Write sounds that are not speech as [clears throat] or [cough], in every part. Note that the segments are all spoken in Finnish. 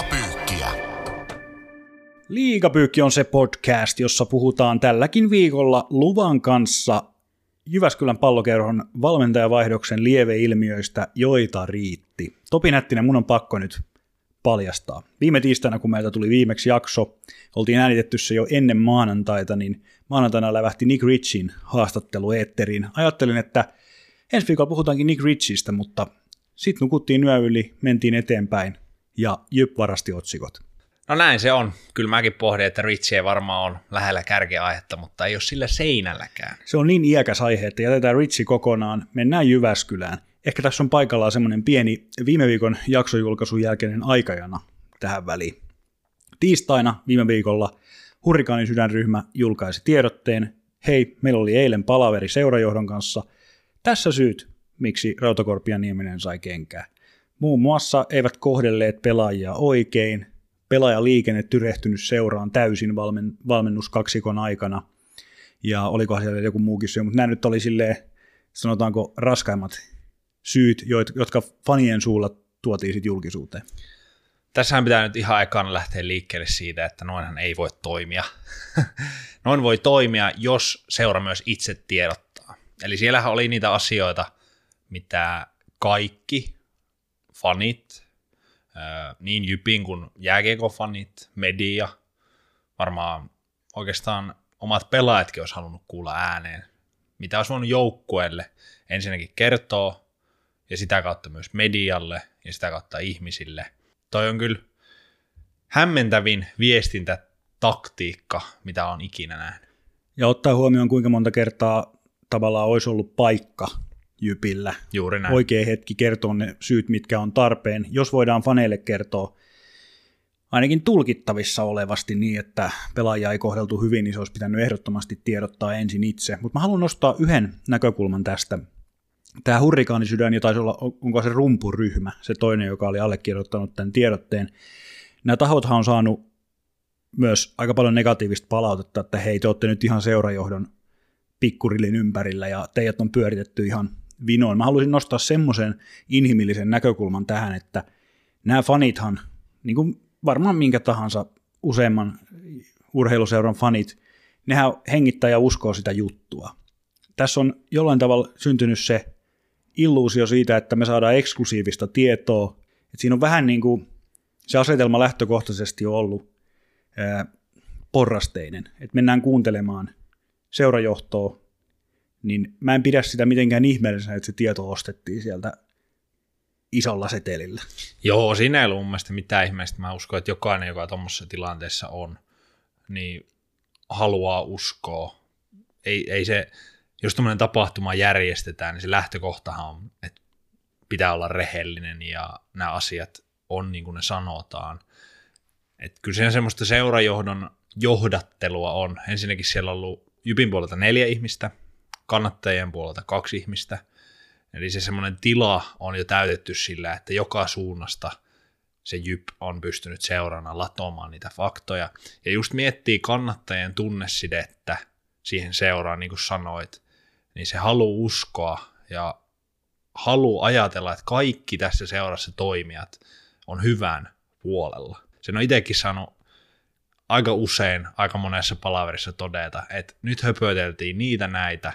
Liigapyykkiä. Liigapyykki on se podcast, jossa puhutaan tälläkin viikolla luvan kanssa Jyväskylän pallokerhon valmentajavaihdoksen lieveilmiöistä, joita riitti. Topi Nättinen, mun on pakko nyt paljastaa. Viime tiistaina, kun meiltä tuli viimeksi jakso, oltiin äänitetty se jo ennen maanantaita, niin maanantaina lävähti Nick Richin haastattelu eetteriin. Ajattelin, että ensi viikolla puhutaankin Nick Richistä, mutta sitten nukuttiin yö yli, mentiin eteenpäin ja Jyp varasti otsikot. No näin se on. Kyllä mäkin pohdin, että Richie ei varmaan on lähellä kärkeaihetta, mutta ei ole sillä seinälläkään. Se on niin iäkäs aihe, että jätetään Ritsi kokonaan, mennään Jyväskylään. Ehkä tässä on paikallaan semmoinen pieni viime viikon jaksojulkaisun jälkeinen aikajana tähän väliin. Tiistaina viime viikolla Hurrikaanin sydänryhmä julkaisi tiedotteen. Hei, meillä oli eilen palaveri seurajohdon kanssa. Tässä syyt, miksi Rautakorpian Nieminen sai kenkää. Muun muassa eivät kohdelleet pelaajia oikein, pelaajaliikenne tyrehtynyt seuraan täysin valmen, valmennuskaksikon aikana, ja olikohan siellä joku muukin syy, mutta nämä nyt oli silleen, sanotaanko raskaimmat syyt, jotka fanien suulla tuotiin sitten julkisuuteen. Tässähän pitää nyt ihan aikaan lähteä liikkeelle siitä, että noinhan ei voi toimia. [laughs] Noin voi toimia, jos seura myös itse tiedottaa. Eli siellähän oli niitä asioita, mitä kaikki fanit, niin Jypin kuin jääkiekofanit, media, varmaan oikeastaan omat pelaajatkin olisi halunnut kuulla ääneen, mitä olisi voinut joukkueelle ensinnäkin kertoa, ja sitä kautta myös medialle, ja sitä kautta ihmisille. Toi on kyllä hämmentävin viestintätaktiikka, mitä on ikinä nähnyt. Ja ottaa huomioon, kuinka monta kertaa tavallaan olisi ollut paikka Jypillä. Juuri näin. Oikea hetki kertoa ne syyt, mitkä on tarpeen. Jos voidaan faneille kertoa ainakin tulkittavissa olevasti niin, että pelaajia ei kohdeltu hyvin, niin se olisi pitänyt ehdottomasti tiedottaa ensin itse. Mutta mä haluan nostaa yhden näkökulman tästä. Tämä hurrikaanisydän, ja taisi olla, onko se rumpuryhmä, se toinen, joka oli allekirjoittanut tämän tiedotteen. Nämä tahothan on saanut myös aika paljon negatiivista palautetta, että hei, te olette nyt ihan seurajohdon pikkurillin ympärillä ja teidät on pyöritetty ihan vinoon. Mä haluaisin nostaa semmoisen inhimillisen näkökulman tähän, että nämä fanithan, niin kuin varmaan minkä tahansa useamman urheiluseuran fanit, nehän hengittää ja uskoo sitä juttua. Tässä on jollain tavalla syntynyt se illuusio siitä, että me saadaan eksklusiivista tietoa. että siinä on vähän niin kuin se asetelma lähtökohtaisesti on ollut ää, porrasteinen, että mennään kuuntelemaan seurajohtoa, niin mä en pidä sitä mitenkään ihmeellisenä, että se tieto ostettiin sieltä isolla setelillä. Joo, siinä ei ollut mun mielestä mitään ihmeellistä. Mä uskon, että jokainen, joka tuommoisessa tilanteessa on, niin haluaa uskoa. Ei, ei se, jos tämmöinen tapahtuma järjestetään, niin se lähtökohtahan on, että pitää olla rehellinen ja nämä asiat on niin kuin ne sanotaan. Et kyllä siinä semmoista seurajohdon johdattelua on. Ensinnäkin siellä on ollut Jypin puolelta neljä ihmistä, kannattajien puolelta kaksi ihmistä. Eli se semmoinen tila on jo täytetty sillä, että joka suunnasta se Jyp on pystynyt seurana latomaan niitä faktoja. Ja just miettii kannattajien tunnesidettä siihen seuraan, niin kuin sanoit, niin se haluaa uskoa ja haluaa ajatella, että kaikki tässä seurassa toimijat on hyvän puolella. Sen on itsekin saanut aika usein, aika monessa palaverissa todeta, että nyt höpöteltiin niitä näitä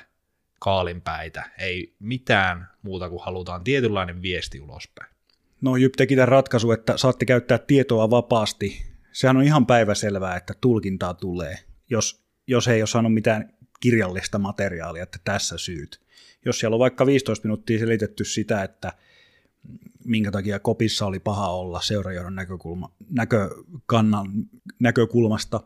kaalinpäitä, ei mitään muuta kuin halutaan tietynlainen viesti ulospäin. No Jyp teki tämän ratkaisu, että saatte käyttää tietoa vapaasti. Sehän on ihan päiväselvää, että tulkintaa tulee, jos, jos ei ole saanut mitään kirjallista materiaalia, että tässä syyt. Jos siellä on vaikka 15 minuuttia selitetty sitä, että minkä takia kopissa oli paha olla seurajohdon näkökulma, näkökannan näkökulmasta,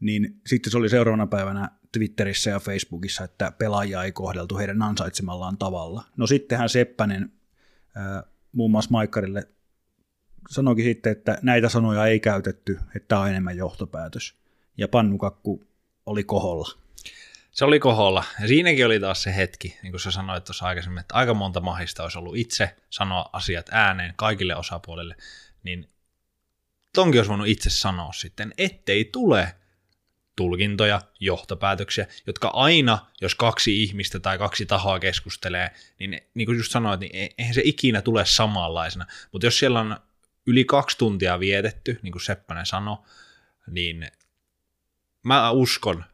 niin sitten se oli seuraavana päivänä Twitterissä ja Facebookissa, että pelaajia ei kohdeltu heidän ansaitsemallaan tavalla. No sittenhän Seppänen muun muassa Maikkarille sanoikin sitten, että näitä sanoja ei käytetty, että tämä on enemmän johtopäätös. Ja pannukakku oli koholla. Se oli koholla. Ja siinäkin oli taas se hetki, niin kuin sä sanoit tuossa aikaisemmin, että aika monta mahista olisi ollut itse sanoa asiat ääneen kaikille osapuolille, niin tonkin olisi voinut itse sanoa sitten, ettei tule tulkintoja, johtopäätöksiä, jotka aina, jos kaksi ihmistä tai kaksi tahoa keskustelee, niin niin kuin just sanoit, niin e- eihän se ikinä tule samanlaisena. Mutta jos siellä on yli kaksi tuntia vietetty, niin kuin Seppänen sanoi, niin mä uskon,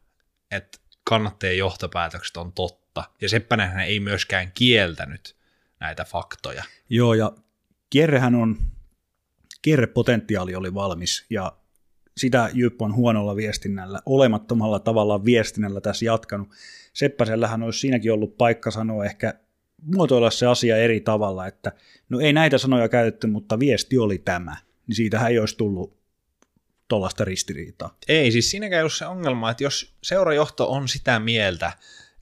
että kannattajien johtopäätökset on totta. Ja Seppänen ei myöskään kieltänyt näitä faktoja. Joo, ja kierrehän on, kierrepotentiaali oli valmis, ja sitä Jyp on huonolla viestinnällä, olemattomalla tavalla viestinnällä tässä jatkanut. Seppäsellähän olisi siinäkin ollut paikka sanoa ehkä muotoilla se asia eri tavalla, että no ei näitä sanoja käytetty, mutta viesti oli tämä, niin siitähän ei olisi tullut tuollaista ristiriitaa. Ei, siis siinäkään ole se ongelma, että jos seurajohto on sitä mieltä,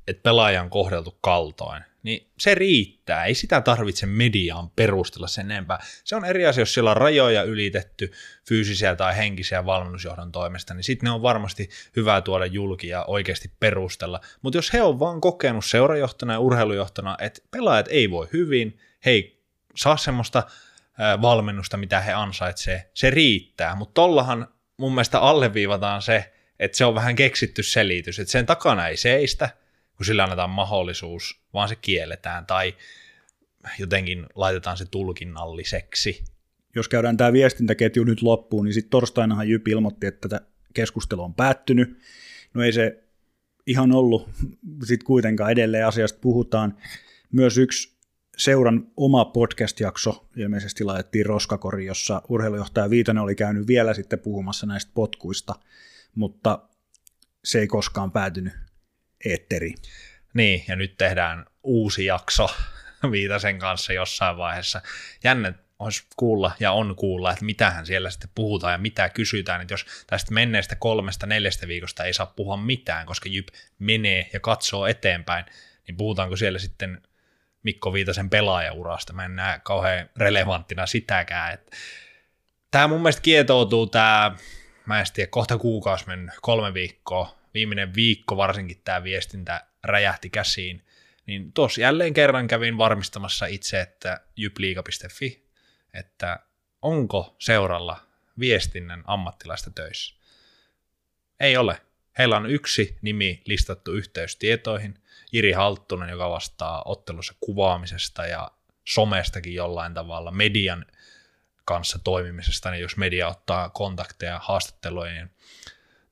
että pelaaja on kohdeltu kaltoin, niin se riittää. Ei sitä tarvitse mediaan perustella sen enempää. Se on eri asia, jos siellä on rajoja ylitetty fyysisiä tai henkisiä valmennusjohdon toimesta, niin sitten ne on varmasti hyvä tuoda julki ja oikeasti perustella. Mutta jos he on vaan kokenut seurajohtona ja urheilujohtona, että pelaajat ei voi hyvin, he ei saa semmoista valmennusta, mitä he ansaitsee, se riittää. Mutta tollahan mun mielestä alleviivataan se, että se on vähän keksitty selitys, että sen takana ei seistä, kun sillä annetaan mahdollisuus, vaan se kielletään tai jotenkin laitetaan se tulkinnalliseksi. Jos käydään tämä viestintäketju nyt loppuun, niin sitten torstainahan Jyp ilmoitti, että tätä keskustelu on päättynyt. No ei se ihan ollut, sitten kuitenkaan edelleen asiasta puhutaan. Myös yksi seuran oma podcast-jakso ilmeisesti laitettiin Roskakori, jossa urheilujohtaja Viitanen oli käynyt vielä sitten puhumassa näistä potkuista, mutta se ei koskaan päätynyt eetteri. Niin, ja nyt tehdään uusi jakso [laughs] Viitasen kanssa jossain vaiheessa. Jänne olisi kuulla ja on kuulla, että mitähän siellä sitten puhutaan ja mitä kysytään, että jos tästä menneestä kolmesta neljästä viikosta ei saa puhua mitään, koska Jyp menee ja katsoo eteenpäin, niin puhutaanko siellä sitten Mikko Viitasen pelaajaurasta. Mä en näe kauhean relevanttina sitäkään. Että tämä mun mielestä kietoutuu tämä, mä en tiedä, kohta kuukausi mennyt, kolme viikkoa, viimeinen viikko varsinkin tämä viestintä räjähti käsiin, niin tuossa jälleen kerran kävin varmistamassa itse, että jypliiga.fi, että onko seuralla viestinnän ammattilaista töissä. Ei ole. Heillä on yksi nimi listattu yhteystietoihin, Iri Halttunen, joka vastaa ottelussa kuvaamisesta ja somestakin jollain tavalla, median kanssa toimimisesta, niin jos media ottaa kontakteja haastattelujen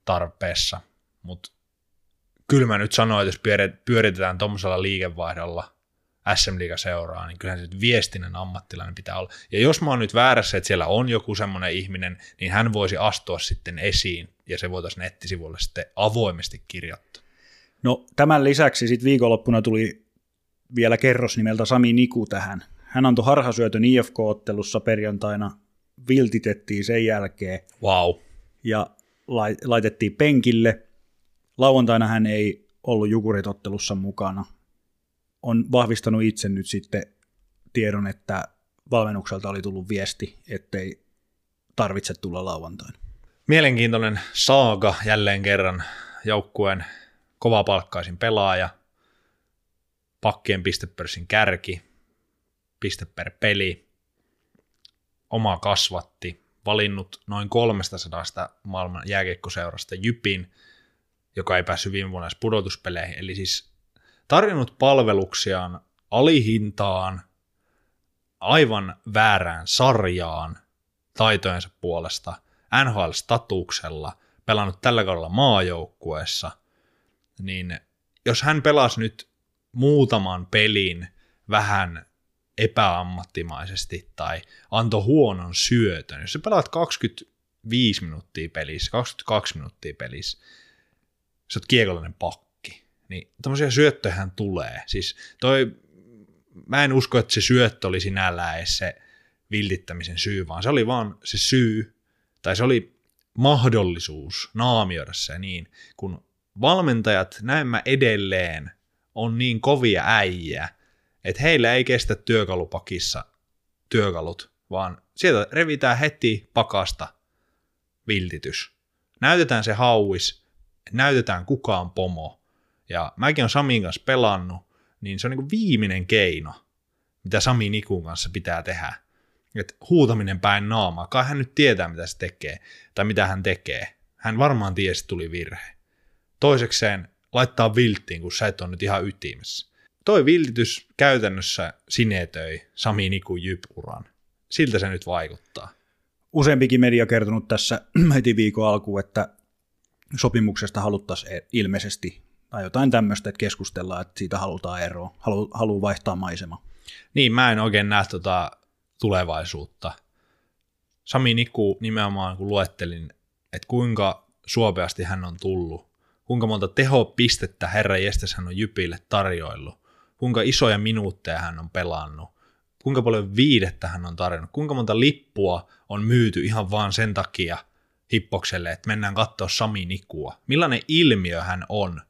tarpeessa. Mutta kyllä mä nyt sanoin, että jos pyöritetään tuommoisella liikevaihdolla SM Liiga seuraa, niin kyllähän se viestinnän ammattilainen pitää olla. Ja jos mä oon nyt väärässä, että siellä on joku semmoinen ihminen, niin hän voisi astua sitten esiin ja se voitaisiin nettisivuille sitten avoimesti kirjoittaa. No tämän lisäksi sitten viikonloppuna tuli vielä kerros nimeltä Sami Niku tähän. Hän antoi harhasyötön IFK-ottelussa perjantaina, viltitettiin sen jälkeen. Wow. Ja laitettiin penkille. Lauantaina hän ei ollut jukuritottelussa mukana. On vahvistanut itse nyt sitten tiedon, että valmennukselta oli tullut viesti, ettei tarvitse tulla lauantaina. Mielenkiintoinen saaga jälleen kerran joukkueen kovapalkkaisin pelaaja, pakkien pistepörssin kärki, piste per peli, oma kasvatti, valinnut noin 300 maailman jääkiekkoseurasta Jypin, joka ei päässyt viime vuonna pudotuspeleihin, eli siis tarjonnut palveluksiaan alihintaan, aivan väärään sarjaan taitojensa puolesta, NHL-statuksella, pelannut tällä kaudella maajoukkueessa – niin jos hän pelasi nyt muutaman pelin vähän epäammattimaisesti tai antoi huonon syötön, jos sä pelaat 25 minuuttia pelissä, 22 minuuttia pelissä, sä oot kiekollinen pakki, niin tämmöisiä syöttöjä tulee. Siis toi, mä en usko, että se syöttö oli sinällään edes se vildittämisen syy, vaan se oli vaan se syy, tai se oli mahdollisuus naamioida se niin, kun valmentajat näemmä edelleen on niin kovia äijä, että heillä ei kestä työkalupakissa työkalut, vaan sieltä revitään heti pakasta viltitys. Näytetään se hauis, näytetään kukaan pomo. Ja mäkin on Samin kanssa pelannut, niin se on niin viimeinen keino, mitä Sami Nikun kanssa pitää tehdä. Et huutaminen päin naamaa, kai hän nyt tietää, mitä se tekee, tai mitä hän tekee. Hän varmaan tiesi, tuli virhe. Toisekseen laittaa vilttiin, kun sä et ole nyt ihan ytimessä. Toi viltitys käytännössä sinetöi Sami Niku Jyp-uran. Siltä se nyt vaikuttaa. useampikin media kertonut tässä heti viikon alkuun, että sopimuksesta haluttaisiin e- ilmeisesti tai jotain tämmöistä, että keskustellaan, että siitä halutaan eroa, halu, haluaa vaihtaa maisema. Niin, mä en oikein näe tota tulevaisuutta. Sami Niku nimenomaan, kun luettelin, että kuinka suopeasti hän on tullut, kuinka monta tehopistettä herra Jestes hän on Jypille tarjoillut, kuinka isoja minuutteja hän on pelannut, kuinka paljon viidettä hän on tarjonnut, kuinka monta lippua on myyty ihan vaan sen takia hippokselle, että mennään katsoa Sami Nikua. Millainen ilmiö hän on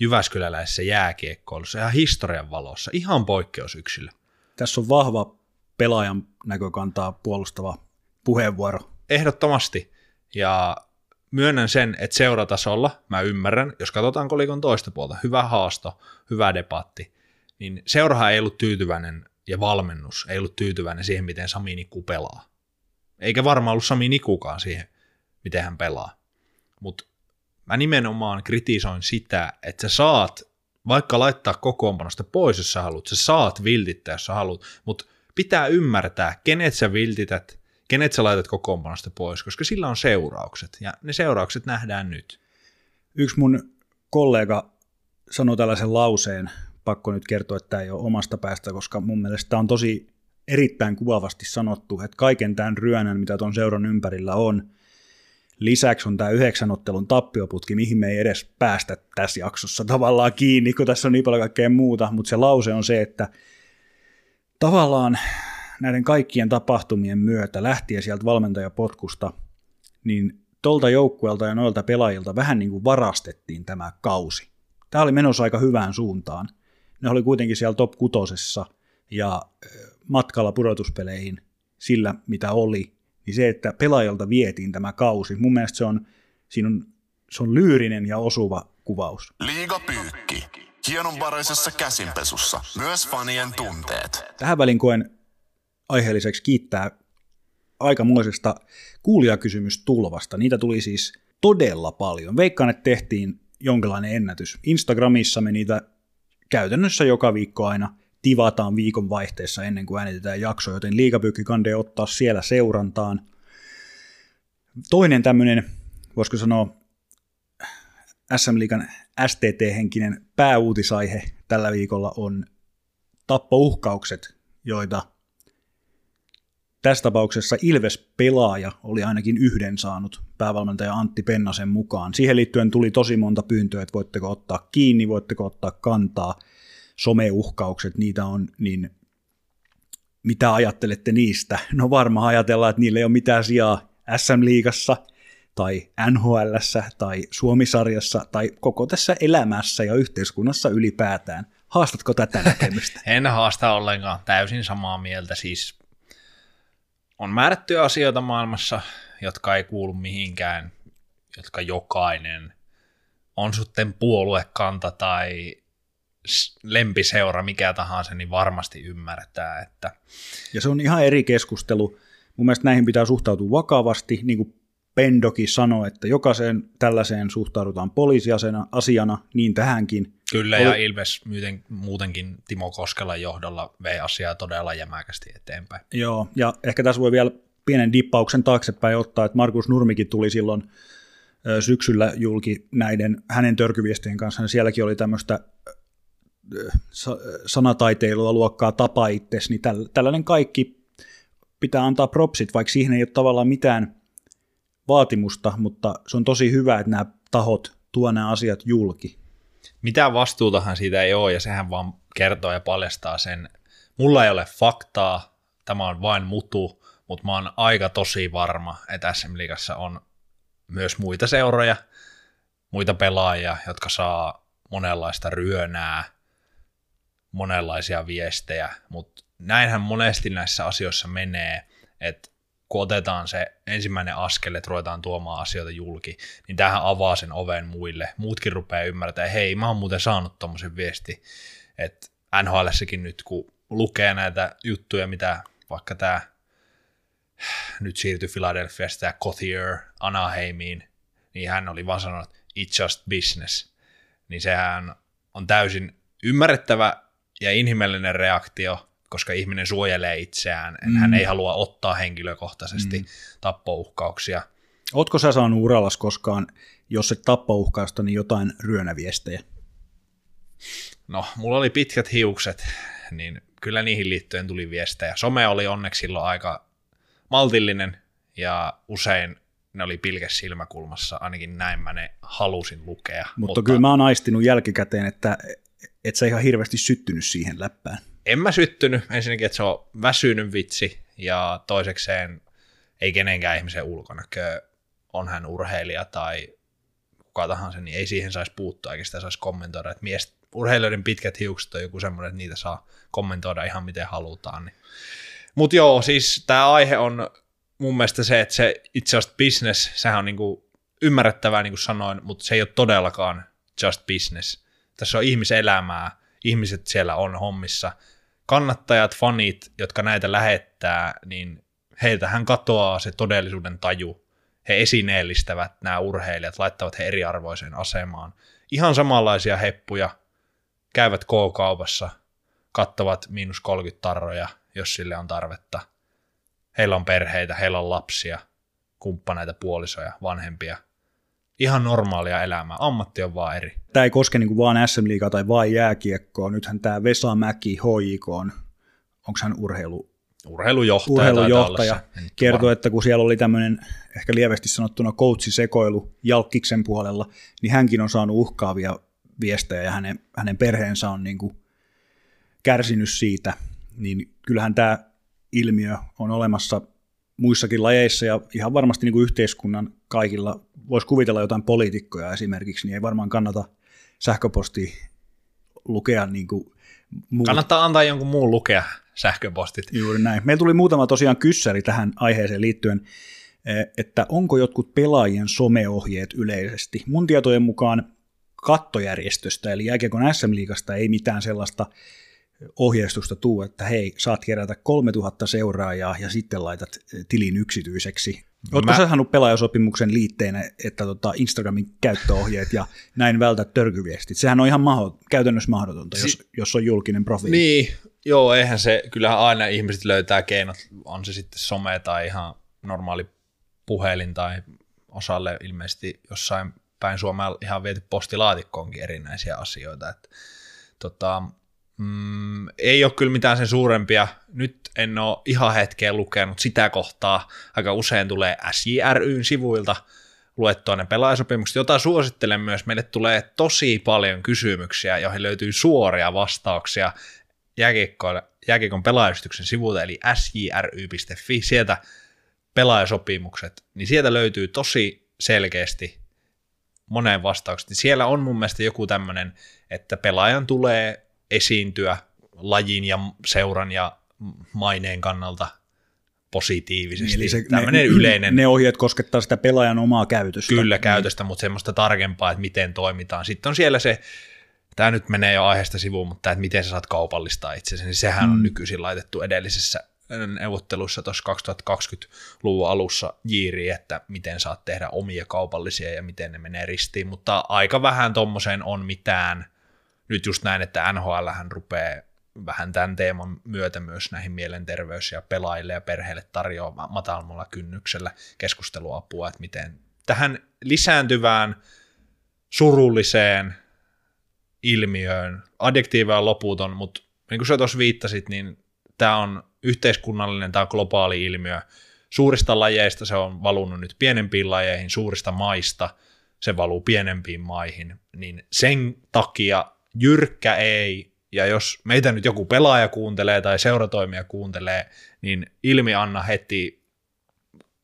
Jyväskyläläisessä jääkiekkoilussa ihan historian valossa, ihan poikkeusyksilö. Tässä on vahva pelaajan näkökantaa puolustava puheenvuoro. Ehdottomasti. Ja myönnän sen, että seuratasolla mä ymmärrän, jos katsotaan kolikon toista puolta, hyvä haasto, hyvä debatti, niin seurahan ei ollut tyytyväinen ja valmennus ei ollut tyytyväinen siihen, miten Sami Nikku pelaa. Eikä varmaan ollut Sami Nikukaan siihen, miten hän pelaa. Mutta mä nimenomaan kritisoin sitä, että sä saat vaikka laittaa kokoonpanosta pois, jos sä haluat, sä saat viltittää, jos sä haluat, mutta pitää ymmärtää, kenet sä viltität, kenet sä laitat kokoonpanosta pois, koska sillä on seuraukset, ja ne seuraukset nähdään nyt. Yksi mun kollega sanoi tällaisen lauseen, pakko nyt kertoa, että tämä ei ole omasta päästä, koska mun mielestä tämä on tosi erittäin kuvaavasti sanottu, että kaiken tämän ryönän, mitä tuon seuran ympärillä on, lisäksi on tämä yhdeksän ottelun tappioputki, mihin me ei edes päästä tässä jaksossa tavallaan kiinni, kun tässä on niin paljon kaikkea muuta, mutta se lause on se, että tavallaan näiden kaikkien tapahtumien myötä lähtien sieltä valmentajapotkusta, niin tuolta joukkueelta ja noilta pelaajilta vähän niin kuin varastettiin tämä kausi. Tämä oli menossa aika hyvään suuntaan. Ne oli kuitenkin siellä top kutosessa ja matkalla pudotuspeleihin sillä, mitä oli, niin se, että pelaajalta vietiin tämä kausi, mun mielestä se on, siinä on, se on lyyrinen ja osuva kuvaus. Liiga pyykki. Hienonvaraisessa käsinpesussa. Myös fanien tunteet. Tähän välin koen aiheelliseksi kiittää aikamoisesta kuulijakysymystulvasta. Niitä tuli siis todella paljon. Veikkaan, että tehtiin jonkinlainen ennätys. Instagramissa me niitä käytännössä joka viikko aina tivataan viikon vaihteessa ennen kuin äänitetään jakso, joten liikapyykki kande ottaa siellä seurantaan. Toinen tämmöinen, voisiko sanoa, SM Liikan STT-henkinen pääuutisaihe tällä viikolla on tappouhkaukset, joita tässä tapauksessa Ilves-pelaaja oli ainakin yhden saanut päävalmentaja Antti Pennasen mukaan. Siihen liittyen tuli tosi monta pyyntöä, että voitteko ottaa kiinni, voitteko ottaa kantaa – someuhkaukset, niitä on, niin mitä ajattelette niistä? No varmaan ajatellaan, että niillä ei ole mitään sijaa SM-liigassa tai nhl tai Suomisarjassa tai koko tässä elämässä ja yhteiskunnassa ylipäätään. Haastatko tätä näkemystä? [laughs] en haasta ollenkaan, täysin samaa mieltä. Siis on määrättyjä asioita maailmassa, jotka ei kuulu mihinkään, jotka jokainen on sitten puoluekanta tai lempiseura, mikä tahansa, niin varmasti ymmärtää. Että... Ja se on ihan eri keskustelu. Mun mielestä näihin pitää suhtautua vakavasti, niin kuin Pendoki sanoi, että jokaiseen tällaiseen suhtaudutaan poliisiasena asiana, niin tähänkin. Kyllä, Oli... ja Ilves muutenkin Timo Koskelan johdolla vei asiaa todella jämäkästi eteenpäin. Joo, ja ehkä tässä voi vielä pienen dippauksen taaksepäin ottaa, että Markus Nurmikin tuli silloin syksyllä julki näiden hänen törkyviestien kanssa, sielläkin oli tämmöistä sanataiteilua luokkaa tapa itsesi, niin tällainen kaikki pitää antaa propsit, vaikka siihen ei ole tavallaan mitään vaatimusta, mutta se on tosi hyvä, että nämä tahot tuo nämä asiat julki. Mitään vastuutahan siitä ei ole, ja sehän vaan kertoo ja paljastaa sen. Mulla ei ole faktaa, tämä on vain mutu, mutta mä oon aika tosi varma, että SM Liigassa on myös muita seuroja, muita pelaajia, jotka saa monenlaista ryönää monenlaisia viestejä, mutta näinhän monesti näissä asioissa menee, että kun otetaan se ensimmäinen askel, että ruvetaan tuomaan asioita julki, niin tähän avaa sen oven muille. Muutkin rupeaa ymmärtämään, hei, mä oon muuten saanut tommosen viesti, että nhl nyt, kun lukee näitä juttuja, mitä vaikka tämä nyt siirtyi Philadelphiasta ja Cothier Anaheimiin, niin hän oli vaan sanonut, it's just business. Niin sehän on täysin ymmärrettävä ja inhimillinen reaktio, koska ihminen suojelee itseään. Mm. Hän ei halua ottaa henkilökohtaisesti mm. tappouhkauksia. Ootko sä saanut urallas koskaan, jos et tappouhkausta, niin jotain ryönäviestejä? No, mulla oli pitkät hiukset, niin kyllä niihin liittyen tuli viestejä. Some oli onneksi silloin aika maltillinen ja usein ne oli pilkes silmäkulmassa, ainakin näin mä ne halusin lukea. Mutta, mutta kyllä mä oon aistinut jälkikäteen, että et sä ihan hirveästi syttynyt siihen läppään. En mä syttynyt, ensinnäkin, että se on väsynyt vitsi, ja toisekseen ei kenenkään ihmisen ulkonäkö, on hän urheilija tai kuka tahansa, niin ei siihen saisi puuttua, eikä sitä saisi kommentoida, että mies, urheilijoiden pitkät hiukset on joku semmoinen, että niitä saa kommentoida ihan miten halutaan. Niin. Mutta joo, siis tämä aihe on mun mielestä se, että se itse asiassa business, sehän on niinku ymmärrettävää, niin kuin sanoin, mutta se ei ole todellakaan just business. Tässä on ihmiselämää, ihmiset siellä on hommissa. Kannattajat, fanit, jotka näitä lähettää, niin heiltähän katoaa se todellisuuden taju. He esineellistävät nämä urheilijat, laittavat he eriarvoiseen asemaan. Ihan samanlaisia heppuja käyvät K-kaupassa, kattavat miinus 30 tarroja, jos sille on tarvetta – heillä on perheitä, heillä on lapsia, kumppaneita, puolisoja, vanhempia. Ihan normaalia elämää, ammatti on vaan eri. Tämä ei koske niin vaan SM Liigaa tai vain jääkiekkoa. Nythän tämä Vesa Mäki HJK on, onko hän urheilu, urheilujohtaja, urheilujohtaja? kertoi, että kun siellä oli tämmöinen ehkä lievästi sanottuna coachisekoilu Jalkkiksen puolella, niin hänkin on saanut uhkaavia viestejä ja hänen, hänen perheensä on niin kuin kärsinyt siitä, niin kyllähän tämä ilmiö on olemassa muissakin lajeissa ja ihan varmasti niin kuin yhteiskunnan kaikilla, voisi kuvitella jotain poliitikkoja esimerkiksi, niin ei varmaan kannata sähköposti lukea niin kuin muut. Kannattaa antaa jonkun muun lukea sähköpostit. Juuri näin. Meillä tuli muutama tosiaan kyssäri tähän aiheeseen liittyen, eh, että onko jotkut pelaajien someohjeet yleisesti. Mun tietojen mukaan kattojärjestöstä, eli jääkiekon SM-liigasta ei mitään sellaista ohjeistusta tuu, että hei, saat kerätä 3000 seuraajaa ja sitten laitat tilin yksityiseksi. Oletko Mä... sä saanut pelaajasopimuksen liitteenä, että tota Instagramin käyttöohjeet ja näin vältät törkyviestit? Sehän on ihan maho, käytännössä mahdotonta, si- jos, jos on julkinen profiili. Niin, joo, eihän se, kyllähän aina ihmiset löytää keinot, on se sitten some tai ihan normaali puhelin tai osalle ilmeisesti jossain päin Suomea ihan viety postilaatikkoonkin erinäisiä asioita. Että, tota, Mm, ei ole kyllä mitään sen suurempia. Nyt en ole ihan hetkeen lukenut sitä kohtaa. Aika usein tulee SJRYn sivuilta luettua ne pelaajasopimukset, jota suosittelen myös. Meille tulee tosi paljon kysymyksiä, joihin löytyy suoria vastauksia jääkiekon pelaajastyksen sivuilta, eli sjry.fi, sieltä pelaajasopimukset, niin sieltä löytyy tosi selkeästi moneen vastaukset. Siellä on mun mielestä joku tämmöinen, että pelaajan tulee esiintyä lajin ja seuran ja maineen kannalta positiivisesti. Eli se, ne, yleinen. Ne ohjeet koskettaa sitä pelaajan omaa käytöstä. Kyllä käytöstä, mutta semmoista tarkempaa, että miten toimitaan. Sitten on siellä se, tämä nyt menee jo aiheesta sivuun, mutta että miten sä saat kaupallistaa itsesi, niin sehän mm. on nykyisin laitettu edellisessä neuvotteluissa tuossa 2020-luvun alussa jiiri, että miten saat tehdä omia kaupallisia ja miten ne menee ristiin, mutta aika vähän tuommoiseen on mitään nyt just näin, että NHL hän rupeaa vähän tämän teeman myötä myös näihin mielenterveys- ja pelaajille ja perheille tarjoamaan matalmalla kynnyksellä keskusteluapua, että miten tähän lisääntyvään surulliseen ilmiöön, adjektiiva on loputon, mutta niin kuin sä tuossa viittasit, niin tämä on yhteiskunnallinen, tämä on globaali ilmiö. Suurista lajeista se on valunut nyt pienempiin lajeihin, suurista maista se valuu pienempiin maihin, niin sen takia jyrkkä ei, ja jos meitä nyt joku pelaaja kuuntelee tai seuratoimija kuuntelee, niin ilmi anna heti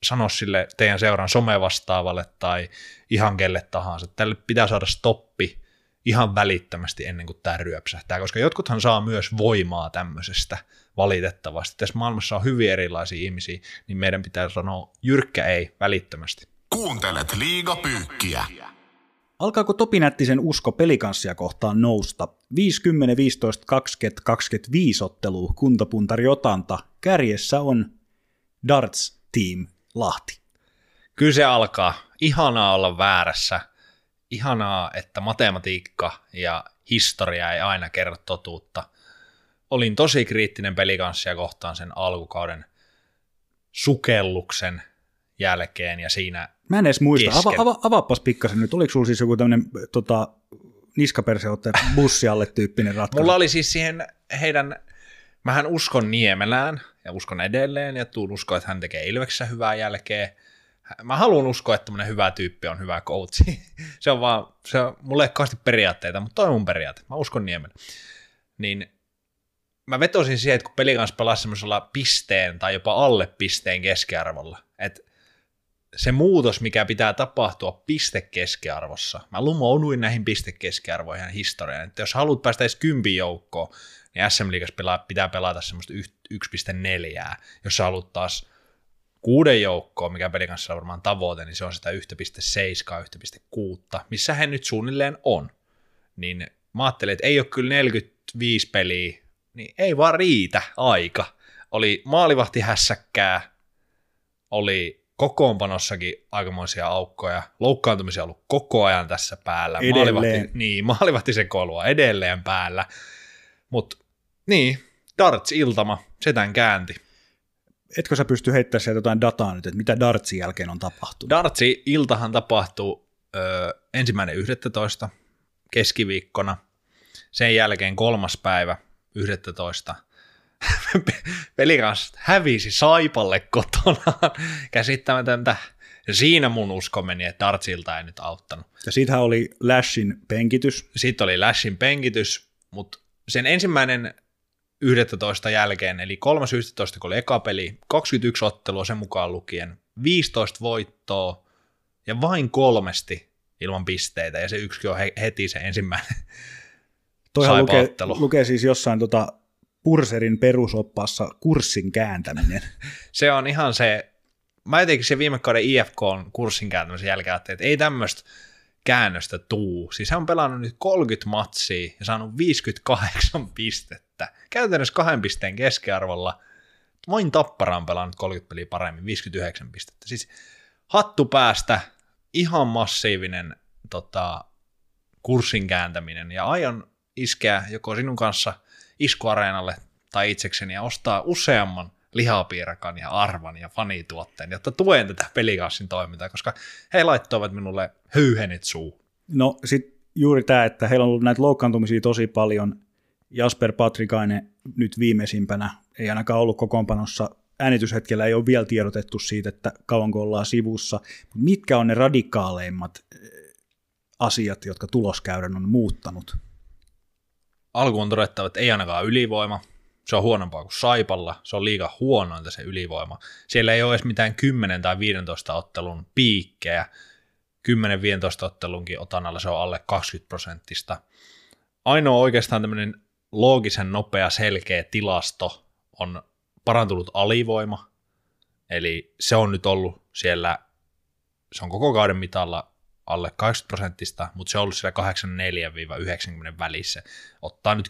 sano sille teidän seuran somevastaavalle tai ihan kelle tahansa. Tälle pitää saada stoppi ihan välittömästi ennen kuin tämä ryöpsähtää, koska jotkuthan saa myös voimaa tämmöisestä valitettavasti. Tässä maailmassa on hyvin erilaisia ihmisiä, niin meidän pitää sanoa jyrkkä ei välittömästi. Kuuntelet liigapyykkiä. Alkaako Topinättisen usko pelikanssia kohtaan nousta? 50, 15, 20, 25 ottelua kuntapuntari otanta. Kärjessä on Darts Team Lahti. Kyllä se alkaa. Ihanaa olla väärässä. Ihanaa, että matematiikka ja historia ei aina kerro totuutta. olin tosi kriittinen pelikanssia kohtaan sen alkukauden sukelluksen jälkeen ja siinä Mä en edes muista. Ava, ava, avaappas pikkasen nyt. Oliko sulla siis joku tämmöinen tota, niskaperseotte bussialle tyyppinen ratkaisu? Mulla oli siis siihen heidän, mähän uskon Niemelään ja uskon edelleen ja tuun uskoa, että hän tekee Ilveksessä hyvää jälkeä. Mä haluan uskoa, että tämmöinen hyvä tyyppi on hyvä coachi. [laughs] se on vaan, se on, mulla ei ole periaatteita, mutta toi on mun periaate. Mä uskon Niemen. Niin mä vetosin siihen, että kun peli kanssa pelasi semmoisella pisteen tai jopa alle pisteen keskiarvolla, se muutos, mikä pitää tapahtua pistekeskiarvossa, mä lumouduin näihin pistekeskiarvoihin historiaan, että jos haluat päästä edes kympin joukkoon, niin SM Liigassa pelaa, pitää pelata semmoista yht- 1.4, jos sä haluat taas kuuden joukkoon, mikä pelin kanssa on varmaan tavoite, niin se on sitä 1.7, 1.6, missä he nyt suunnilleen on. Niin mä ajattelin, että ei ole kyllä 45 peliä, niin ei vaan riitä aika. Oli maalivahti hässäkkää, oli kokoonpanossakin aikamoisia aukkoja, loukkaantumisia ollut koko ajan tässä päällä, Edelleen. maalivahti, niin, maalivahti sekoilua edelleen päällä, mutta niin, darts iltama, setän käänti. Etkö sä pysty heittämään sieltä jotain dataa nyt, että mitä Dartsin jälkeen on tapahtunut? Dartsi iltahan tapahtuu ö, ensimmäinen 11. keskiviikkona, sen jälkeen kolmas päivä 11. [laughs] Pelikans hävisi Saipalle kotonaan, käsittämätöntä. Siinä mun usko meni, että Dartsilta ei nyt auttanut. Ja siitähän oli Lashin penkitys. Sitten oli Lashin penkitys, mutta sen ensimmäinen 11 jälkeen, eli 3.11, kun oli eka peli, 21 ottelua sen mukaan lukien, 15 voittoa ja vain kolmesti ilman pisteitä, ja se yksikin on he- heti se ensimmäinen Toihan lukee, lukee siis jossain tota Purserin perusoppaassa kurssin kääntäminen. [laughs] se on ihan se, mä jotenkin se viime kauden IFK on kurssin kääntämisen jälkeen että ei tämmöistä käännöstä tuu. Siis hän on pelannut nyt 30 matsia ja saanut 58 [laughs] pistettä. Käytännössä kahden pisteen keskiarvolla. Vain Tappara on pelannut 30 peliä paremmin, 59 pistettä. Siis hattu päästä, ihan massiivinen tota, kurssin kääntäminen ja aion iskeä joko sinun kanssa iskuareenalle tai itsekseni ja ostaa useamman lihapiirakan ja arvan ja fanituotteen, jotta tuen tätä pelikassin toimintaa, koska he laittoivat minulle höyhenit suu. No sitten juuri tämä, että heillä on ollut näitä loukkaantumisia tosi paljon. Jasper Patrikainen nyt viimeisimpänä ei ainakaan ollut kokoonpanossa. Äänityshetkellä ei ole vielä tiedotettu siitä, että kauanko ollaan sivussa. Mitkä on ne radikaaleimmat eh, asiat, jotka tuloskäyrän on muuttanut? Alkuun on todettava, että ei ainakaan ylivoima. Se on huonompaa kuin Saipalla. Se on liiga huonointa se ylivoima. Siellä ei ole edes mitään 10 tai 15 ottelun piikkejä. 10-15 ottelunkin otannalla se on alle 20 prosenttista. Ainoa oikeastaan tämmöinen loogisen nopea selkeä tilasto on parantunut alivoima. Eli se on nyt ollut siellä, se on koko kauden mitalla alle 80 prosenttista, mutta se on ollut siellä 84-90 välissä. Ottaa nyt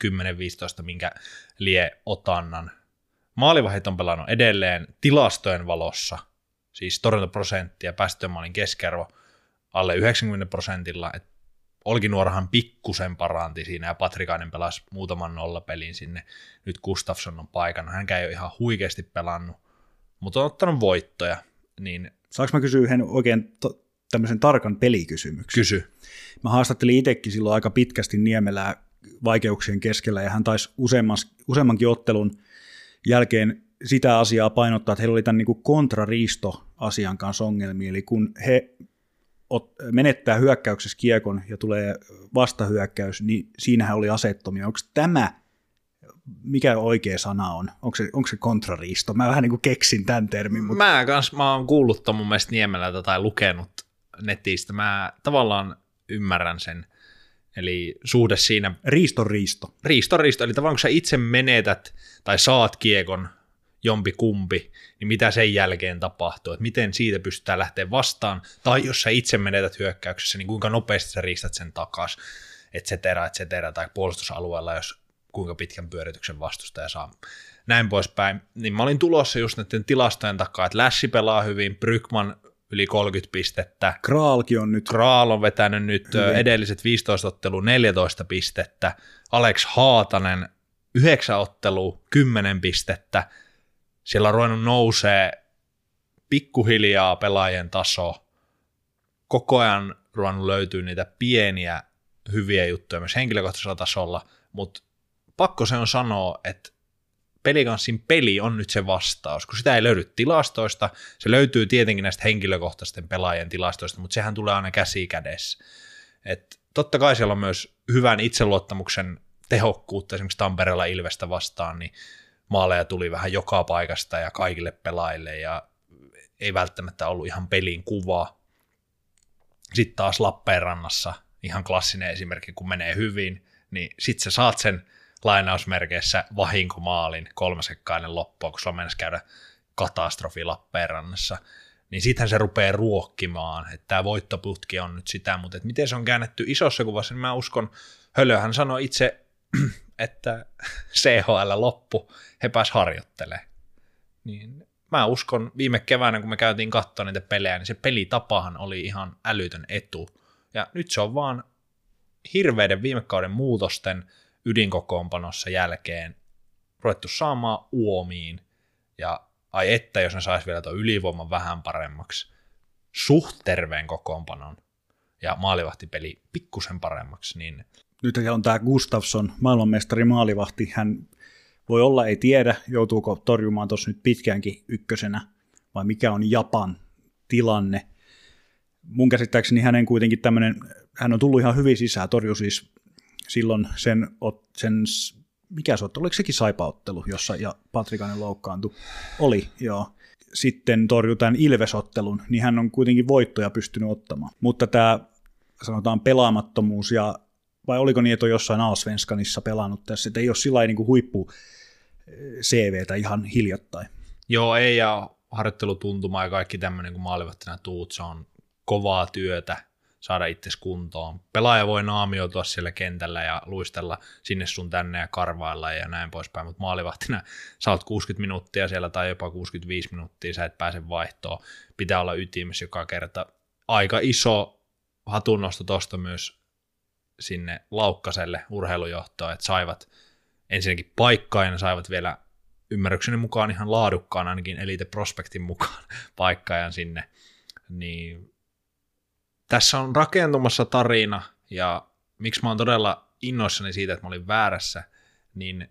10-15, minkä lie otannan. Maalivahit on pelannut edelleen tilastojen valossa, siis torjuntaprosentti ja päästömaalin keskiarvo alle 90 prosentilla. Et Olkinuorahan pikkusen paranti siinä ja Patrikainen pelasi muutaman nollapelin sinne. Nyt Gustafsson on paikana. Hän ei ole ihan huikeasti pelannut, mutta on ottanut voittoja. Niin Saanko mä kysyä yhden oikein to- tämmöisen tarkan pelikysymyksen? kysy. Mä haastattelin itsekin silloin aika pitkästi Niemelää vaikeuksien keskellä, ja hän taisi useammas, useammankin ottelun jälkeen sitä asiaa painottaa, että heillä oli tämän niin kuin kontrariisto-asian kanssa ongelmia, eli kun he ot, menettää hyökkäyksessä kiekon ja tulee vastahyökkäys, niin siinähän oli asettomia. Onko tämä, mikä oikea sana on? Onko se, onko se kontrariisto? Mä vähän niin kuin keksin tämän termin, mutta Mä kans, mä oon kuullut ton mun mielestä Niemelältä tai lukenut netistä. Mä tavallaan ymmärrän sen. Eli suhde siinä riiston riisto. riisto riisto, eli tavallaan kun sä itse menetät tai saat kiekon jompi kumpi, niin mitä sen jälkeen tapahtuu, että miten siitä pystytään lähteä vastaan, tai jos sä itse menetät hyökkäyksessä, niin kuinka nopeasti sä riistät sen takas, et cetera, et cetera, tai puolustusalueella, jos kuinka pitkän pyörityksen vastustaja saa, näin poispäin. Niin mä olin tulossa just näiden tilastojen takaa, että Lässi pelaa hyvin, Brykman yli 30 pistettä, Kraalki on nyt Kraal on vetänyt nyt Hyvin. Edelliset 15 ottelua 14 pistettä. Alex Haatanen yhdeksän ottelua, kymmenen pistettä. Siellä on ruvennut nousee pikkuhiljaa pelaajien taso. Koko ajan ruvennut löytyy niitä pieniä hyviä juttuja myös henkilökohtaisella tasolla, mutta pakko se on sanoa, että pelikanssin peli on nyt se vastaus, kun sitä ei löydy tilastoista, se löytyy tietenkin näistä henkilökohtaisten pelaajien tilastoista, mutta sehän tulee aina käsi kädessä. Et totta kai siellä on myös hyvän itseluottamuksen tehokkuutta esimerkiksi Tampereella Ilvestä vastaan, niin maaleja tuli vähän joka paikasta ja kaikille pelaajille ja ei välttämättä ollut ihan pelin kuvaa. Sitten taas Lappeenrannassa ihan klassinen esimerkki, kun menee hyvin, niin sitten sä saat sen lainausmerkeissä vahinkomaalin kolmasekkainen loppua, kun sulla mennessä käydä katastrofi Lappeenrannassa, niin sittenhän se rupeaa ruokkimaan, että tämä voittoputki on nyt sitä, mutta että miten se on käännetty isossa kuvassa, niin mä uskon, Hölöhän sanoi itse, [clears throat] että [laughs] CHL loppu, he pääs harjoittelee. Niin mä uskon, viime keväänä kun me käytiin katsoa niitä pelejä, niin se pelitapahan oli ihan älytön etu. Ja nyt se on vaan hirveiden viime kauden muutosten ydinkokoonpanossa jälkeen ruvettu saamaan uomiin. Ja ai että, jos ne sais vielä tuon ylivoiman vähän paremmaksi, suht terveen kokoonpanon ja maalivahtipeli pikkusen paremmaksi, niin nyt on tämä Gustafsson, maailmanmestari maalivahti, hän voi olla, ei tiedä, joutuuko torjumaan tuossa nyt pitkäänkin ykkösenä, vai mikä on Japan tilanne. Mun käsittääkseni hänen kuitenkin tämmöinen, hän on tullut ihan hyvin sisään, torju siis silloin sen, sen mikä se ottelu, oliko sekin saipaottelu, jossa ja Patrikanen loukkaantui? Oli, joo. Sitten torjui tämän Ilvesottelun, niin hän on kuitenkin voittoja pystynyt ottamaan. Mutta tämä sanotaan pelaamattomuus ja vai oliko niin, että on jossain Alsvenskanissa pelannut tässä, että ei ole sillä niin huippu CVtä ihan hiljattain. Joo, ei, ja harjoittelutuntuma ja kaikki tämmöinen, kun maalivahtina tuut, se on kovaa työtä saada itse kuntoon. Pelaaja voi naamioitua siellä kentällä ja luistella sinne sun tänne ja karvailla ja näin poispäin, mutta maalivahtina sä oot 60 minuuttia siellä tai jopa 65 minuuttia, sä et pääse vaihtoon. Pitää olla ytimessä joka kerta. Aika iso hatunnosto tosta myös sinne Laukkaselle urheilujohtoon, että saivat ensinnäkin paikkaa ja ne saivat vielä ymmärrykseni mukaan ihan laadukkaan, ainakin Elite Prospektin mukaan [laughs] paikkaajan sinne, niin tässä on rakentumassa tarina, ja miksi mä oon todella innoissani siitä, että mä olin väärässä, niin